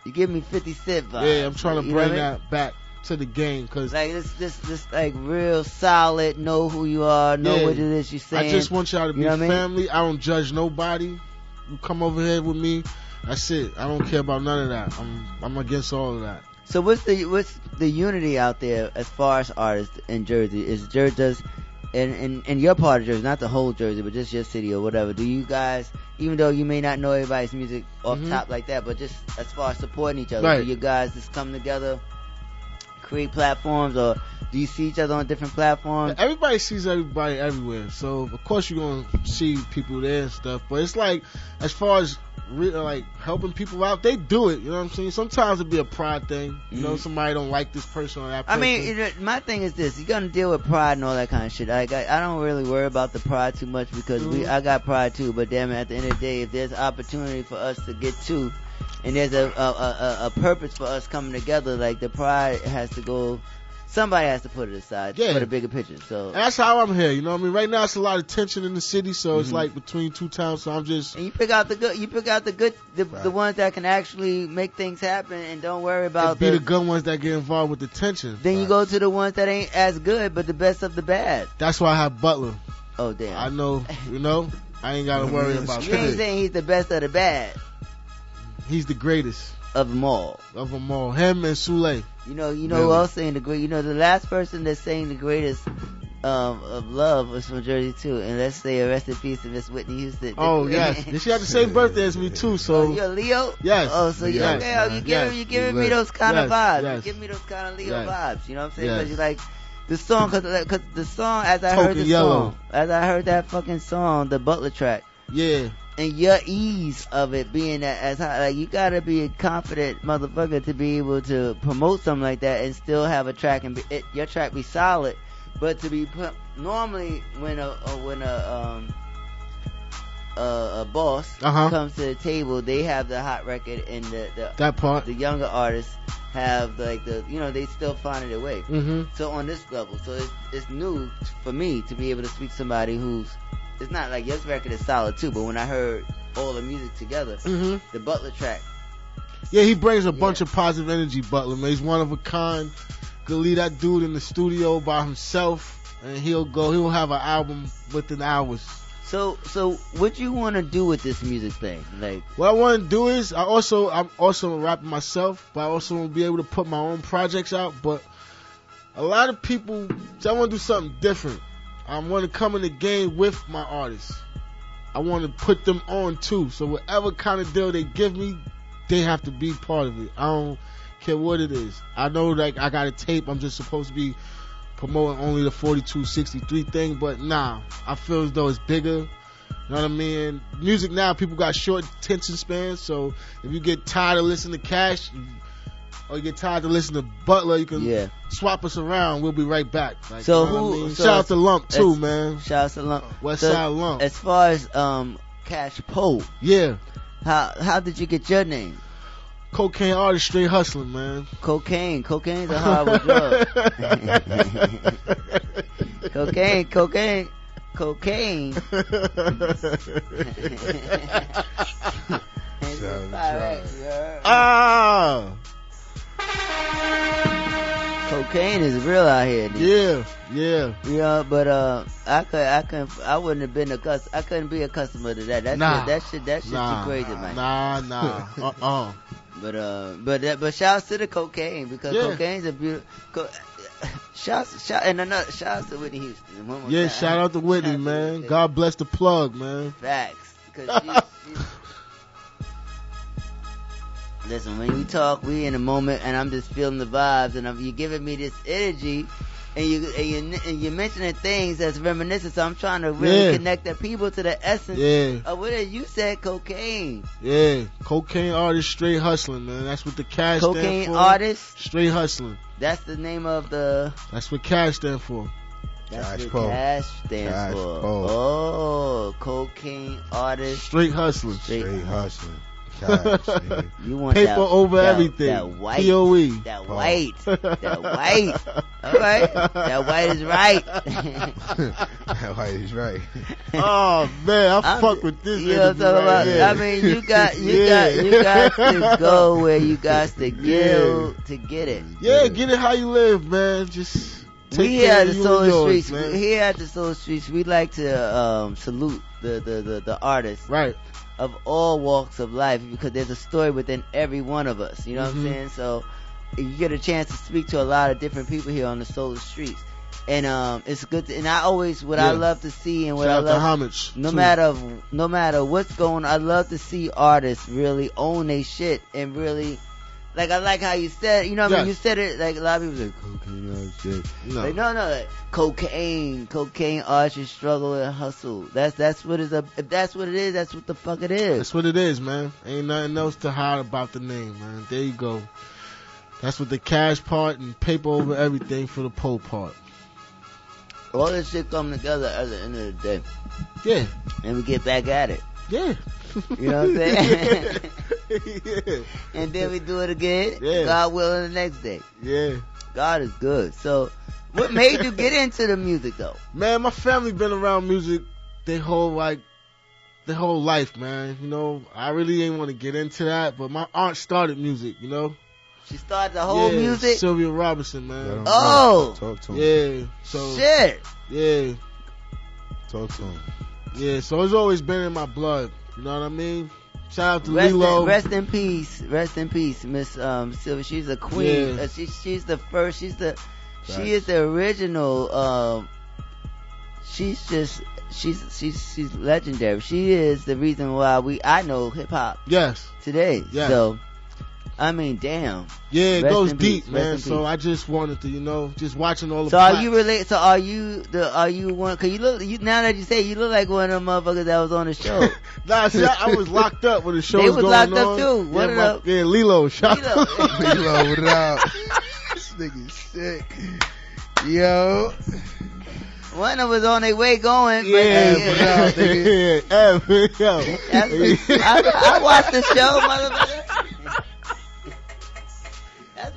You give me 50 Cent vibes. yeah, I'm trying to You bring what I mean? that back to the game because Like this, this, this, like real solid. Know who you are. Know Yeah. what it is you're saying. I just want y'all to be You know what I mean? family. I don't judge nobody. You come over here with me. That's it. I don't care about none of that. I'm I'm against all of that. So what's the what's the unity out there as far as artists in Jersey? Is Jersey does in, in in your part of Jersey, not the whole Jersey, but just your city or whatever? Do you guys, even though you may not know everybody's music off Mhm. top like that, but just as far as supporting each other, Right. do you guys just come together, create platforms, or do you see each other on different platforms? Everybody sees everybody everywhere, so of course you're gonna see people there and stuff. But it's like, as far as re- like helping people out, they do it. You know what I'm saying? Sometimes it'd be a pride thing. You know, Mhm. somebody don't like this person or that. Person. I mean, you know, my thing is this: you're gonna deal with pride and all that kind of shit. Like, I, I don't really worry about the pride too much because we, Mhm. I got pride too. But damn it, at the end of the day, if there's opportunity for us to get to, and there's a, a, a- a purpose for us coming together, like the pride has to go. Somebody has to put it aside Yeah. for the bigger picture. So, that's how I'm here. You know what I mean? Right now it's a lot of tension in the city, so it's Mhm. like between two towns. So I'm just and you pick out the good. You pick out the good, the, the ones that can actually make things happen, and don't worry about be the. the good ones that get involved with the tension. then you go to the ones that ain't as good, but the best of the bad. That's why I have Butler. Oh damn! I know, you know, I ain't gotta worry about You ain't saying he's the best of the bad He's the greatest of them all. of them all. Him and Sule. You know, you know who Really? else saying the great? You know, the last person that's saying the greatest um, of love was from Jersey too. And let's say a rest in peace to Miss Whitney Houston. Oh yes, And she had the same birthday as me too. So you a Leo? Yes. Oh, so you Yes, okay? Oh, you man. giving Yes. you giving me those kind of vibes. Yes. You give me those kind of Leo Yes. vibes. You know what I'm saying? Yes. Because you like the song, cause, cause the song as I heard the Yellow. song, as I heard that fucking song, the Butler track. Yeah. And your ease of it being that as high, like you gotta be a confident motherfucker to be able to promote something like that and still have a track and be, it, your track be solid, but to be put, normally when a, a when a um a, a boss Uh-huh. comes to the table, they have the hot record and the, the That part. the younger artists have like the you know they still finding their way. Mhm. So on this level, so it's, it's new for me to be able to speak to somebody who's it's not like yes record is solid too, but when I heard all the music together, Mhm. the Butler track, Yeah, he brings a bunch of positive energy, Butler, man. He's one of a kind. Could leave that dude in the studio by himself, and he'll go, he'll have an album within hours. So, so what you want to do with this music thing? Like, What I want to do is, I also, I'm also a rapper myself, but I also want to be able to put my own projects out. But a lot of people, so I want to do something different. I want to come in the game with my artists. I want to put them on too. So whatever kind of deal they give me, they have to be part of it. I don't care what it is. I know like I got a tape. I'm just supposed to be promoting only the 4263 thing, but nah, I feel as though it's bigger. You know what I mean? Music now, people got short attention spans, so if you get tired of listening to Cash, or you get tired to listen to Butler, you can Yeah. swap us around. We'll be right back. Like, so you know who? I mean? so Shout out to Lump too, man. Shout out to Lump. West So, Side Lump. As far as um Cash Poe, Yeah. how how did you get your name? Cocaine artist, straight hustling, man. Cocaine, cocaine's a horrible drug. cocaine, cocaine, cocaine. Ah. Cocaine is real out here. Dude. Yeah, yeah. Yeah, but uh, I could, I couldn't, I wouldn't have been a cus, I couldn't be a customer to that. That Nah. shit, that shit, that shit Nah. too crazy, man. Nah, nah. Uh-uh. But uh, but that, but shouts to the cocaine because Yeah. cocaine's a beautiful. Co- shouts, shout, and another shouts to Whitney Houston. Yeah, time. shout out to Whitney, man. God bless the plug, man. Facts. Cause she, she, listen, when we talk, we in a moment, and I'm just feeling the vibes, and I'm, you're giving me this energy, and you and you and you're mentioning things that's reminiscent. So I'm trying to really Yeah. connect the people to the essence Yeah. of what it- you said. Cocaine. Yeah, cocaine artist, straight hustling, man. That's what the cash Cocaine stand for. artist. straight hustling. That's the name of the. That's what cash stand for. That's Cash what Poe. cash stands Cash for. Poe. Oh, cocaine artist. Straight hustling. Straight, hustling. You want Paper that, over that- everything. That white. POE. That white. That white. All right. That white is right. that white is right. oh man, I I'm- fuck with this. You know what I'm talking right about? here. I mean, you got, you Yeah. got, you got to go where you got to go to get it. Yeah, get it how you live, man. Just take we here at the Soul yours, Streets. man. we- Here at the Soul Streets, we like to um, salute the, the, the, the artists, right, of all walks of life because there's a story within every one of us. You know what I'm Mhm. saying? So you get a chance to speak to a lot of different people here on the Soul Streets. And um, it's good. To, and I always, what I love to see, and what Shout I love, Homage, no too. matter, no matter what's going, I love to see artists really own their shit and really, like I like how you said, you know, what I mean, Yes. you said it like a lot of people like cocaine artist shit. No. Like no, no, like, cocaine, cocaine artists struggle and hustle. That's that's what is a. If that's what it is, that's what the fuck it is. That's what it is, man. Ain't nothing else to hide about the name, man. There you go. That's what the cash part and paper over everything for the pole part. All this shit come together at the end of the day. Yeah. And we get back at it. Yeah. You know what I'm saying? yeah. and then we do it again. Yeah. God willing the next day. Yeah. God is good. So, what made you get into the music though? Man, my family been around music their whole like their whole life, man. You know, I really ain't want to get into that, but my aunt started music, you know. She started the whole yeah, music. Sylvia Robinson, man. Oh. Talk to him. Yeah. So Shit. Yeah. Talk to him. Yeah, so it's always been in my blood. You know what I mean? Shout out to Rest Lilo. in, rest in peace. Rest in peace, Miss um Sylvia. She's a queen. Yeah. Uh, she, she's the first. She's the. She is the original. Um. She's just. She's she's she's legendary. She is the reason why we I know hip hop Yes. today. Yes. So, I mean, damn. Yeah, it Rest goes deep, peace, man. So peace. I just wanted to, you know, just watching all of the. So are you relate? So are you the? Are you one? Cause you look. You now that you say it, you look like one of them motherfuckers that was on the show. Nah, see, I, I was locked up when the show They was was going locked up on. too. Yeah, What my- up? yeah, Lilo. Shout Lilo. out. Lilo, what up? this nigga's sick. Yo. One of them was on their way going. but- Yeah, yeah. yeah, yeah, yo. That's- I, I watched the show, motherfucker.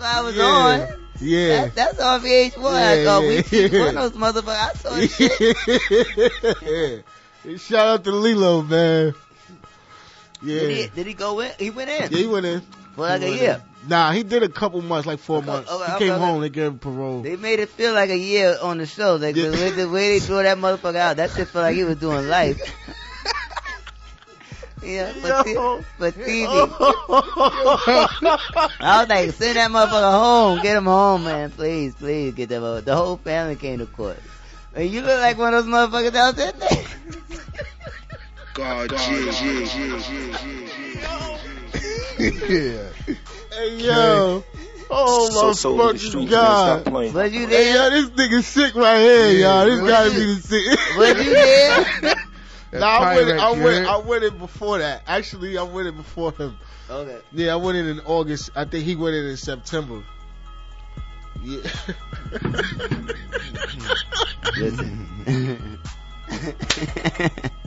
I was Yeah. on. Yeah. That, that's off VH1. I Yeah, go, yeah, we see yeah. one of those motherfuckers. I saw shit. yeah. Shout out to Lilo, man. Yeah. Did he, did he go in? He went in. Yeah, he went in. For like a year. in. Nah, he did a couple months, like four months. okay, he okay, came home, they gave him parole. They made it feel like a year on the show. Like the, way, the way they threw that motherfucker out, that shit felt like he was doing life. yeah, for, t- TV. I was like, send that motherfucker home. Get him home, man. Please, please get that motherfucker. The whole family came to court. And you look like one of those motherfuckers that was in there. God, yeah, yeah. Hey, yo. Oh, So- my so the fucking streets, man, God. stop playing. Was you Hey, yo, this nigga sick right here, y'all. This Was gotta you- be the sick. Was you there? Nah, I went, pirate I went, joint. I went in before that. Actually, I went in before him. Okay. Yeah, I went in in August. I think he went in in September. Yeah. Listen.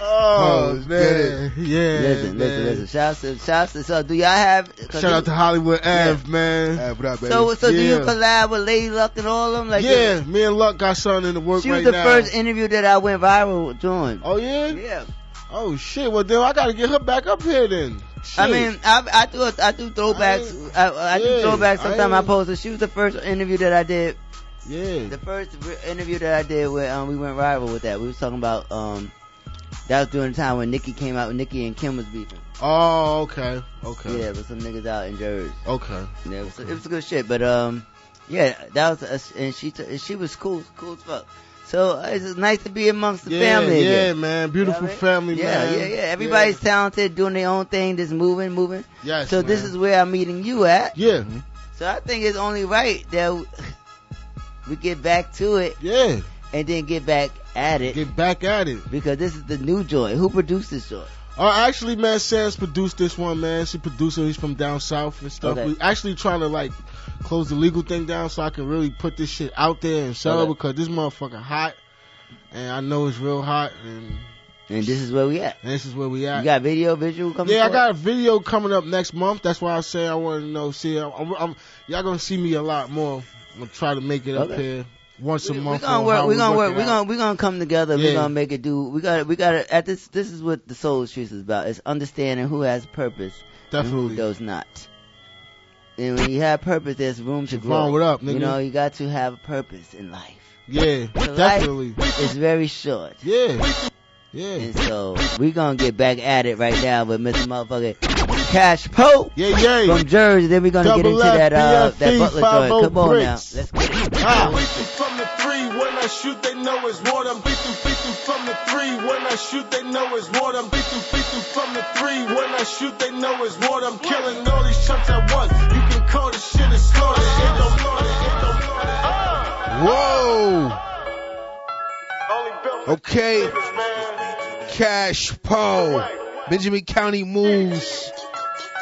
oh, Oh, man. Yeah. listen, man. listen, listen. Shouts to, shouts to, so do y'all have, Shout out to Hollywood Ave, man. Hey, what up, baby? so, so do you Yeah. collab with Lady Luck and all of them? Like, yeah, me and Luck got something in the work She right was the now. first interview that I went viral doing. Oh yeah. Yeah. Oh shit. Well then I gotta get her back up here then. I mean, I, I do I do throwbacks. I, I, do yeah, throwbacks. I Sometimes I, ain't- post it. She was the first interview that I did. Yeah. The first interview that I did with um, we went viral with that. We was talking about um that was during the time when Nikki came out. Nikki and Kim was beefing. Oh, okay. Okay. Yeah, with some niggas out in Jersey. Okay. Yeah, it was, it was good shit. But um, yeah, that was a, and she t- she was cool, cool as fuck. So uh, it's nice to be amongst the Yeah, family. yeah, again. man. Beautiful You know I mean? family, yeah, man. Yeah, yeah, Everybody's talented, doing their own thing, just moving, moving. Yes, So this is where I'm meeting you at. Yeah. So I think it's only right that we get back to it. Yeah. And then get back at it. Get back at it. Because this is the new joint. Who produced this joint? Uh, actually, man, Sam's produced this one, man. She produced it. He's from down south and stuff. Okay. We actually trying to like close the legal thing down so I can really put this shit out there and sell Okay. it because this motherfucker hot, and I know it's real hot, and And this is where we at. and this is where we at. You got video, visual coming. yeah, I it? got a video coming up next month. That's why I say I want to know. See, I'm, I'm, y'all gonna see me a lot more. I'm gonna try to make it up here once a we, month. We're gonna work. how We gonna work work. We out. gonna we're gonna come together. Yeah. gonna make it do. We got We got At this. This is what the soul streets is about. It's understanding who has purpose. Definitely. And who does not. And when you have purpose, there's room to grow. What up, You know, you got to have a purpose in life. Yeah, So definitely. It's very short. Yeah. Yeah. And so we gonna get back at it right now with Mr. Motherfucker Cash Poe. Yeah, yeah. From Jersey. Then we're gonna get into that uh that Butler joint. Come on now. Let's get it. Ah. From the three, when I shoot, they know it's water. I'm beating, beating from the three. When I shoot, they know it's water. I'm beating, beating from the three. When I shoot, they know it's water. I'm killing all these chumps at once. You can call this shit a slaughter. It don't slaughter. It don't slaughter. Whoa. Okay. Cash Poe. Benjamin County moves.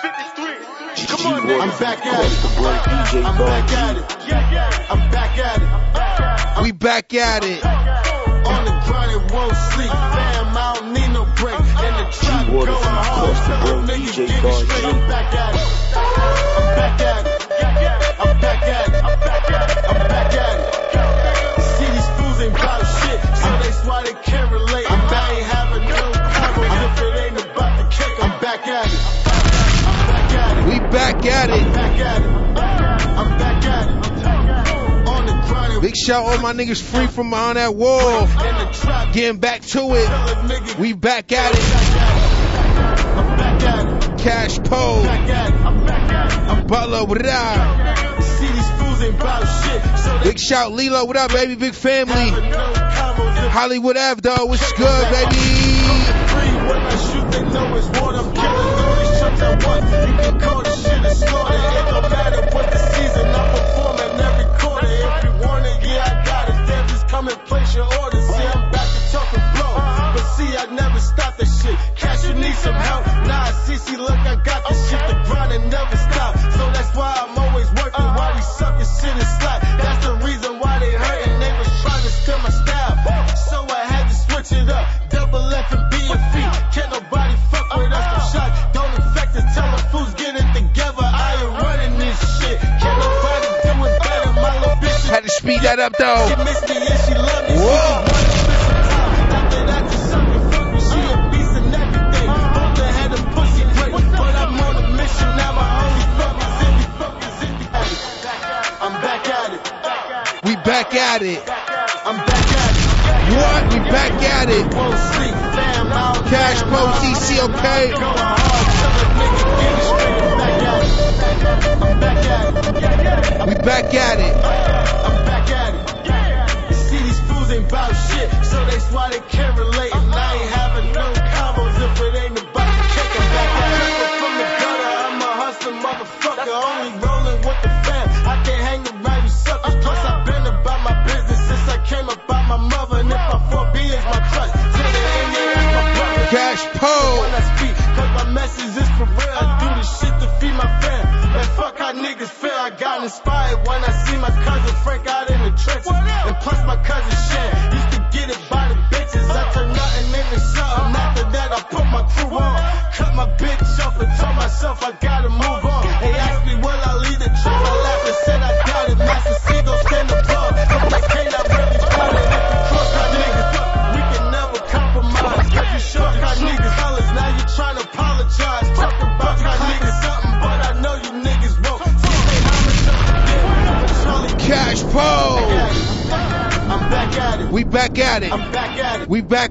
I'm back at it. I'm back at it. I'm back at it. We back at it. On the grind and won't sleep. Fam, I don't need no break. And the trap going hard. across the Tell world, them niggas DJ get it God straight. G. I'm back at it. I'm back at it. I'm back at it. I'm back at it. See these fools ain't about shit, so that's why they can't relate. Back at it. I'm back at it. Big shout out my niggas free from behind that wall. Getting back to it. We back at it. Cash. I'm Butler, what up? Big shout Lilo, what up, baby? Big family. Hollywood Ave, though. What's good, baby? Free I shoot, they know it's water. I'm killing all these chumps at once. You can call this shit a slaughter. It don't matter what the season. I perform in every quarter. If you yeah, I got it. Damn, come and place your order. See, I'm back to talking blow. But see, I never stop the shit. Cash, you need some help. Nah, CC, look, I got this shit. The grind and never stop. So that's why I'm always working. While these suckers shit is slack. That's the reason why they hurting. They was trying to steal my style. So I had to switch it up. I'm back at it. We back at it. I'm back at it. What? We back at it. Won't sleep, fam. Out Cash Poe CCOK. Going hard till a these fools ain't bout shit, so that's why they can't relate.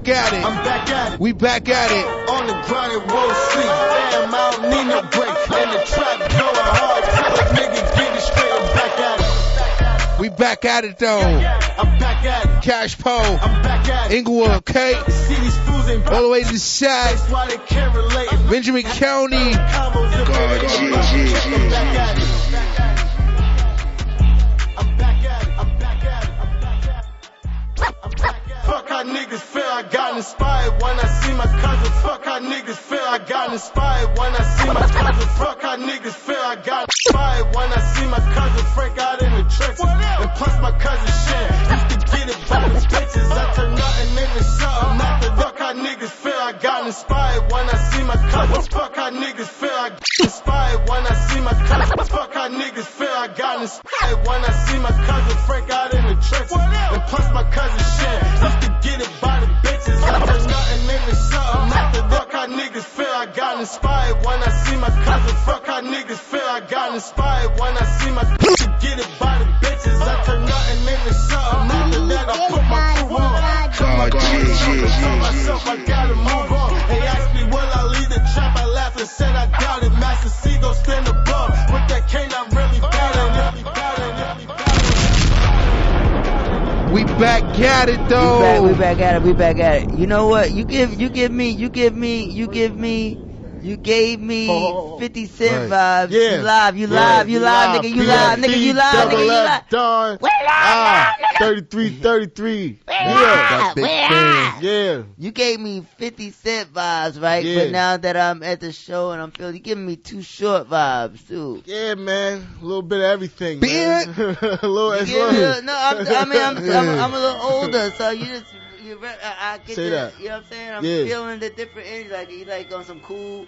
Back at it. I'm back at it. We back at it. On the grind and won't sleep. Damn, I don't need no break. In the trap going hard till a nigga get it straight. I'm back at it. We back at it though. I'm back at it. Cash Poe. I'm back at it. Englewood, okay? See these fools ain't All the way to the side. That's why they can't relate. Benjamin County. Combos if God, they yeah, ain't about the yeah, at it We back, we back at it. We back at it. You know what? You give, you give me, you give me, you give me, you gave me Oh, 50 Cent right. vibes. Yeah. You live, you Yeah, live, you live, nigga, you live, nigga, you live, nigga, you live. Done. Ah, 33, 33. Yeah. That big Where fan. Yeah. You gave me 50 Cent vibes, right? Yeah. But now that I'm at the show and I'm feeling, you giving me too short vibes too. Yeah, man. A little bit of everything, Beard? man. a little, as long no, I'm, I mean, I'm, I'm, I'm a little older, so you just, you, I, I get Say the, that. you know what I'm saying? I'm Yeah. feeling the different energy, like you like on some cool,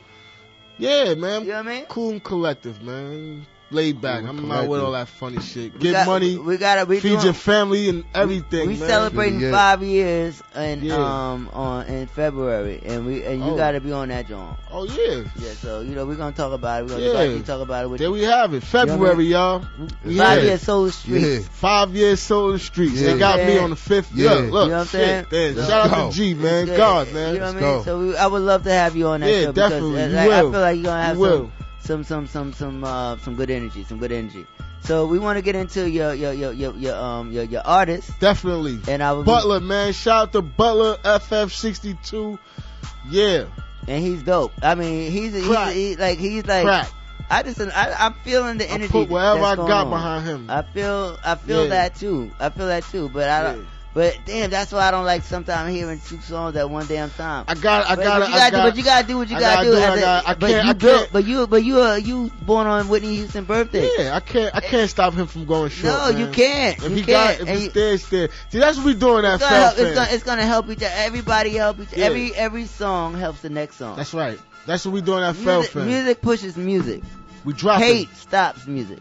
Yeah, man. you know what I mean? Cool and collective, man. Laid back. I'm not with all that funny shit. We Get got- money, We gotta, we feed doing, your family and everything, We man. celebrating Yeah. five years in Yeah. um on in February, and we and you Oh. gotta be on that joint. Oh, yeah. Yeah, so you know we're gonna talk about it. We're gonna Yeah. definitely talk about it with There you. we have it. know what I February, y'all. Five Yeah. years Soul Street. Yeah. Five years sold the streets. Yeah. They got me on the fifth. Yeah. Look, look, You know what I'm shit, saying? man. Shout out to G, man. Yeah, God, You man. know what I mean? So I would love to have you on that Yeah, show because definitely. uh, You like, I feel like you're gonna have some, will. Some some some some uh some good energy, some good energy. So we want to get into your your your your, your um your your artist, Definitely. and I was Butler, man. Shout out to Butler FF62. Yeah. and he's dope. I mean, he's he's, he, like he's like Crack. I just I, I'm feeling the energy. I put whatever I got on. behind him. I feel I feel Yeah. that too. I feel that too. But I. Yeah. But damn, that's why I don't like sometimes hearing two songs at one damn time. I got, I got, but you I gotta got. do, but you gotta do what you gotta, gotta do. do I a- got- I but can't- you I built, can't- but you, but you, uh, you born on Whitney Houston birthday. Yeah, I can't, I can't stop him from going short. No, you can't. If You he can't. got, if it's you- there. See, that's what we doing at help, it's, gonna, it's gonna help each other. Everybody help each. Yeah. Every every song helps the next song. That's right. That's what we doing at Fel music, music pushes music. We drop Hate stops music.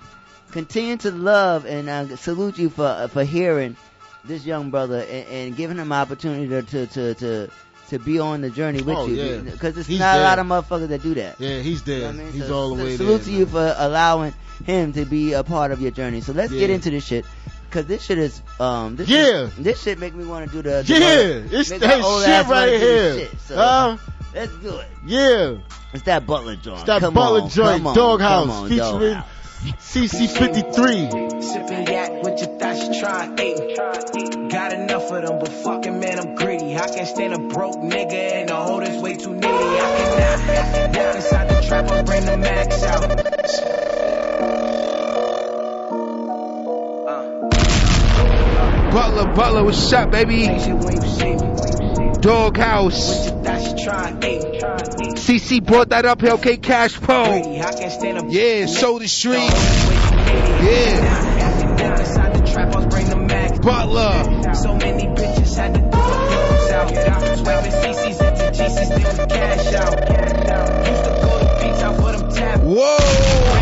continue to love and uh, salute you for uh, for hearing this young brother and, and giving him opportunity to to to to, to be on the journey with Oh, you yeah. because it's He's not a lot of motherfuckers that do that. Yeah, he's dead. You know I mean? He's So, all the so way salute there. to you for allowing him to be a part of your journey. So let's get into this shit. Cause this shit is um this Yeah. shit, this shit make me want to do the, the Yeah, it's make that shit right here. Shit. So Huh? let's do it. Yeah. It's that Butler joint. It's that Come Butler on, joint, Doghouse, featuring Doghouse. CC53. Sipping yak with your thoughts, you trying eat. Got enough of them, but fucking man, I'm greedy. I can't stand a broke nigga and the hold is way too needy. I cannot walk inside the trap, I bring the max out. Butler, Butler, what's up, baby? Doghouse. CC brought that up here, okay, Cash Poe. Yeah, Soda Street. Yeah. Butler. So many bitches had to the CCs GCs, we cash out. Out. Whoa.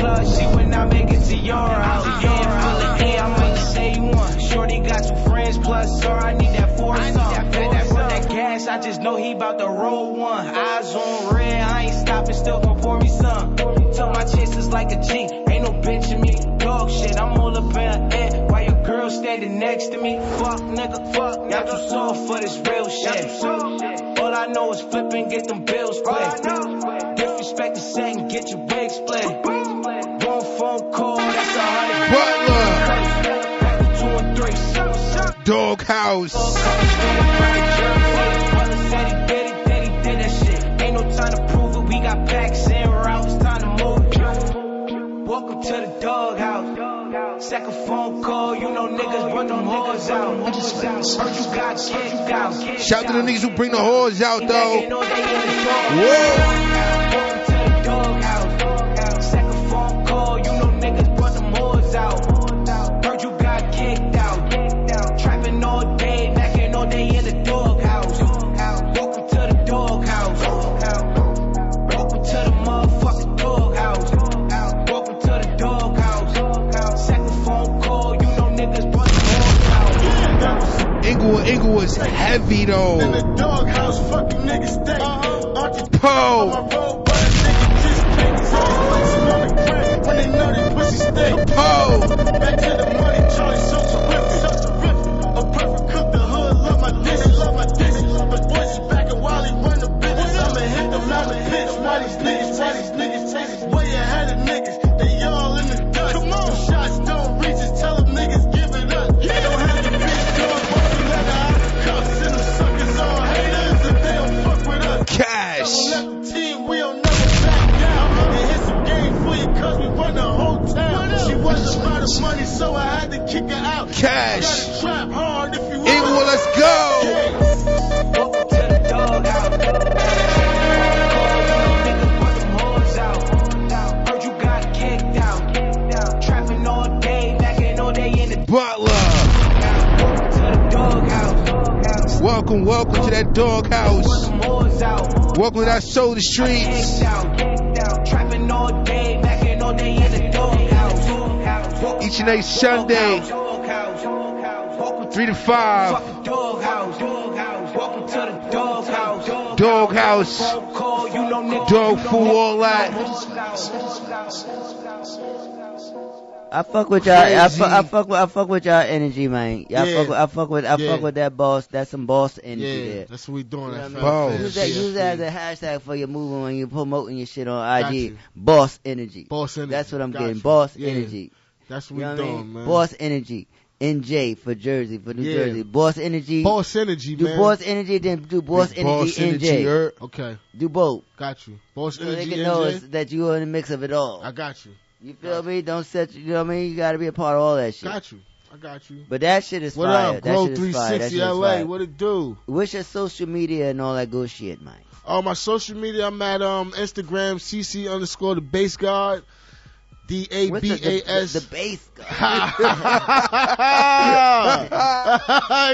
Club, she would not make it to your house. Yeah, full of E, I might just say you want. Shorty got two friends plus, sir, I need that four I that, that, run that gas, I just know he about to roll one. Eyes on red, I ain't stopping, still gon' pour me some. Tell my chances like a G, ain't no bitch in me. Dog shit, I'm all up in the air. While your girl standing next to me, fuck nigga, fuck. Y'all too soft for this real shit. All I know is flip and get them bills split. Disrespect the and get your wig split. One phone call, that's a hundred. Two and. Doghouse. Ain't no time to prove it. We got packs and routes. Time to move. Welcome to the doghouse. Second phone call, you know niggas run them hoes out. Heard you got kicked out. Shout to the niggas who bring the whores out, though. Whoa. Out. Englewood, Englewood's heavy, though. Doghouse, fucking niggas stay. Uh-huh. Po. When they know they pussy stay. Po. Back to the day in the doghouse. Each and every Sunday, three to five. Doghouse. Welcome to doghouse. Doghouse. Call, you know niggas. Dog food, all that. I fuck with y'all. I fuck, I fuck with I fuck with y'all energy, man. Y'all Yeah. fuck with I fuck with I Yeah. fuck with that boss. That's some boss energy Yeah, there. that's what we doing. You know what mean? Use that, use that as a hashtag for your movement when you're promoting your shit on IG. Boss energy. Boss energy. That's what I'm Got getting. you. Boss Yeah. energy. That's what You know we I doing, mean? man. Boss energy. NJ for Jersey, for New Yeah. Jersey. Boss energy. Boss energy, do man. boss energy, then do boss energy boss NJ. energy, er. Okay. Do both. Got you. Boss Energy. So they can know NJ. that you are in the mix of it all. I got you. You feel me? Don't set. You know what I mean? You got to be a part of all that shit. Got you. I got you. But that shit is What fire. up, that Grow shit is fire. That 360 shit is LA? What it do? What's your social media and all that good shit, man? Oh, my social media, I'm at um Instagram, CC underscore the base guard. D A B A S. the bass guy? I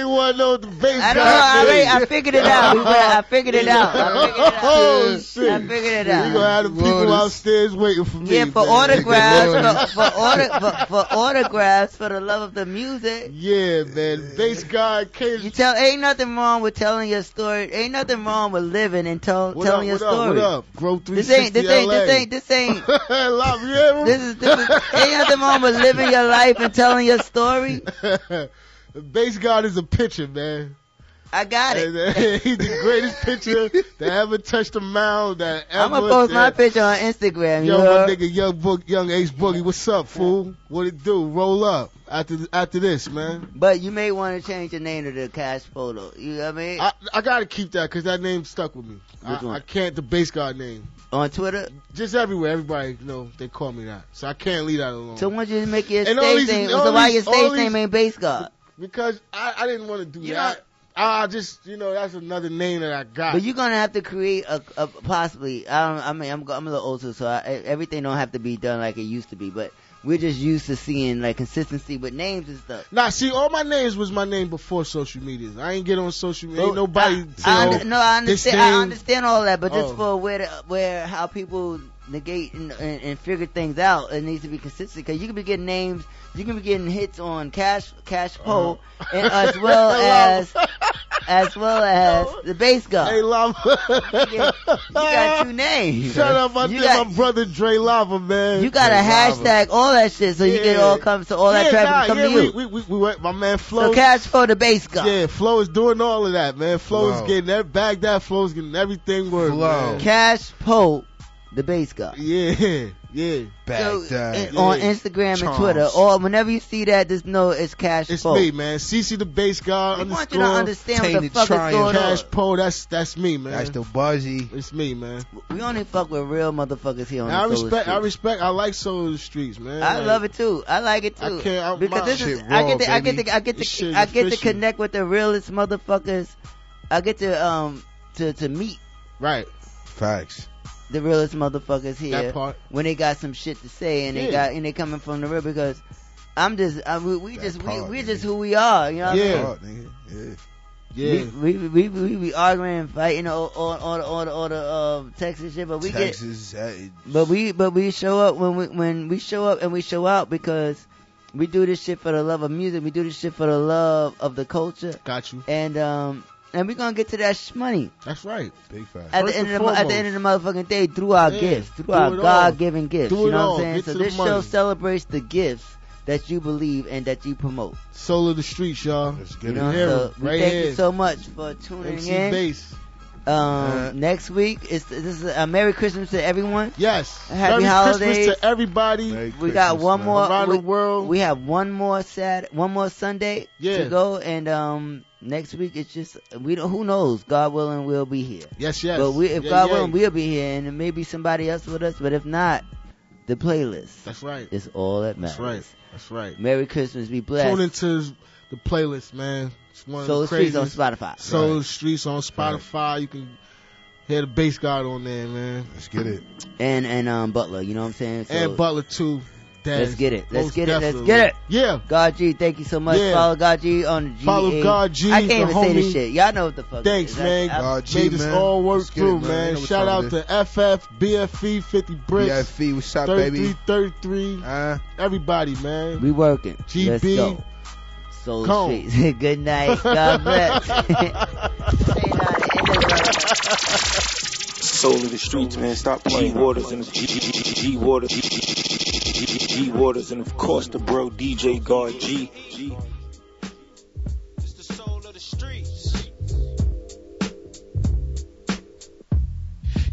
want what the bass I don't know. I, already, I figured it out. I figured it out. I figured it out. Oh shit! I figured it out. We gonna have the people autostairs waiting for me. Yeah, for man. autographs, for, for, auto, for, for autographs, for the love of the music. Yeah, man. Bass guy came. You tell, ain't nothing wrong with telling your story. Ain't nothing wrong with living and tell, telling up, your what up, story. what up? Grow This ain't, this 360 ain't, this ain't, this ain't. La Riera. This is, this is, ain't nothing wrong with living your life and telling your story. Base bass god is a pitcher, man. I got it. And, uh, he's the greatest pitcher that ever touched a mound that ever. I'm gonna post my that- picture on Instagram. Yo, my nigga, young book, young Ace Boogie, what's up, fool? What it do? Roll up after after this, man. But you may want to change the name to the cash photo. You know what I mean? I, I gotta keep that because that name stuck with me. Which I, one? I can't the base god name. On Twitter? Just everywhere, everybody you know they call me that, so I can't leave that alone. So why don't you just make your And stage these- name? So why your stage these- name ain't Bass God? because I, I didn't want to do You that. I, I just you know that's another name that I got. But you're gonna have to create a, a possibly. I don't. I mean, I'm I'm a little old too, so I, everything don't have to be done like it used to be. But we're just used to seeing like consistency with names and stuff. Nah, see, all my names was my name before social media. I ain't get on social media. Ain't nobody. I, I under, no, I understand. I understand all that, but just Oh. for where where how people negate and, and, and figure things out, it needs to be consistent. Because you can be getting names, you can be getting hits on Cash Cash Poe, Uh-huh. and as well as as well as the bass guy. Hey, Lava. you got two names. Shut up! I You got- my brother Dre Lava, man. You got to hashtag all that shit so you can all come to all that yeah, traffic nah, come yeah, to you. We, we, we, we went, my man Flo. so cash for the bass guy. Yeah, Flo is doing all of that, man. Flo is getting that bagged that. Flo's getting everything work, man. Cash Poe, the bass guy. Yeah, yeah. So, that. and on Instagram and Twitter, or whenever you see that, just know it's Cash It's Poe. me, man. CC the bass guy. We want you to understand what the Tainted fuck is Triumph. going on. Cash Poe. That's that's me, man. That's the buzzy. It's me, man. We only fuck with real motherfuckers here on I the Solar respect. I respect. I like Soul of the Streets, man. I Like, love it too. I like it I too. can't- I- because my this is shit I get to I get to I get to I get to connect with the realest motherfuckers. I get to um to to meet Right. Facts. The realest motherfuckers here That part. when they got some shit to say and they got and they coming from the real because I'm just I, we, we just part, we we nigga. just who we are. You know what Yeah. I mean? Fuck, nigga. Yeah. Yeah. We, we, we, we, we arguing and fighting all, all, all, the- all the, all the, uh, Texas shit, but we get, Texas. that is- but we, but we show up when we, when we show up and we show out because we do this shit for the love of music. We do this shit for the love of the culture. Got you. And, um, and we're gonna get to that sh- money That's right. Big fact. at the end of the, at the end of the motherfucking day through our Yeah, gifts, through our. God-given gifts. Do you know what I'm saying? Get So this show money. celebrates the gifts that you believe and that you promote. Soul of the Streets, y'all. Let's You know, it. Hear so 'em. we Right thank here. you so much for tuning MC in. Bass. Um, Uh, next week is this is a Merry Christmas to everyone. Yes. Happy Merry holidays. Christmas to everybody. Merry We got one man. more. Around we, the world. we have one more Sat, one more Sunday Yeah. to go, and um, next week it's just we don't. Who knows? God willing, we'll be here. Yes, yes. But we, if Yeah, God yeah. willing, we'll be here, and maybe somebody else with us. But if not, the playlist That's right. it's all that matters. That's right. That's right. Merry Christmas. Be blessed. Tune blessed. into the playlist, man. It's one of Soul the Streets on. Spotify. Soul Streets on Spotify. You can hear the bass god on there, man. Let's get it. And and um Butler. You know what I'm saying? So, and Butler too. Daz. Let's get it. Let's Most get it. Let's get it. Yeah. God G, thank you so much. Yeah. Follow God G on G. Follow God G, I can't the even say this shit. Y'all know what the fuck. Thanks, is. man. I, I, God G, Made this all work Let's through, it, man. man. You know what Shout out to FF, BPE, 50 Bricks, BPE, what's up, baby? 33, 33. Uh, Everybody, man. we working. Let's go. Soul Come. Streets. Good night. God bless. Say that. End it right. Soul of the streets, man. Stop playing. G Waters and G, G, G, G Waters. G, G, Waters and of course the bro DJ God G.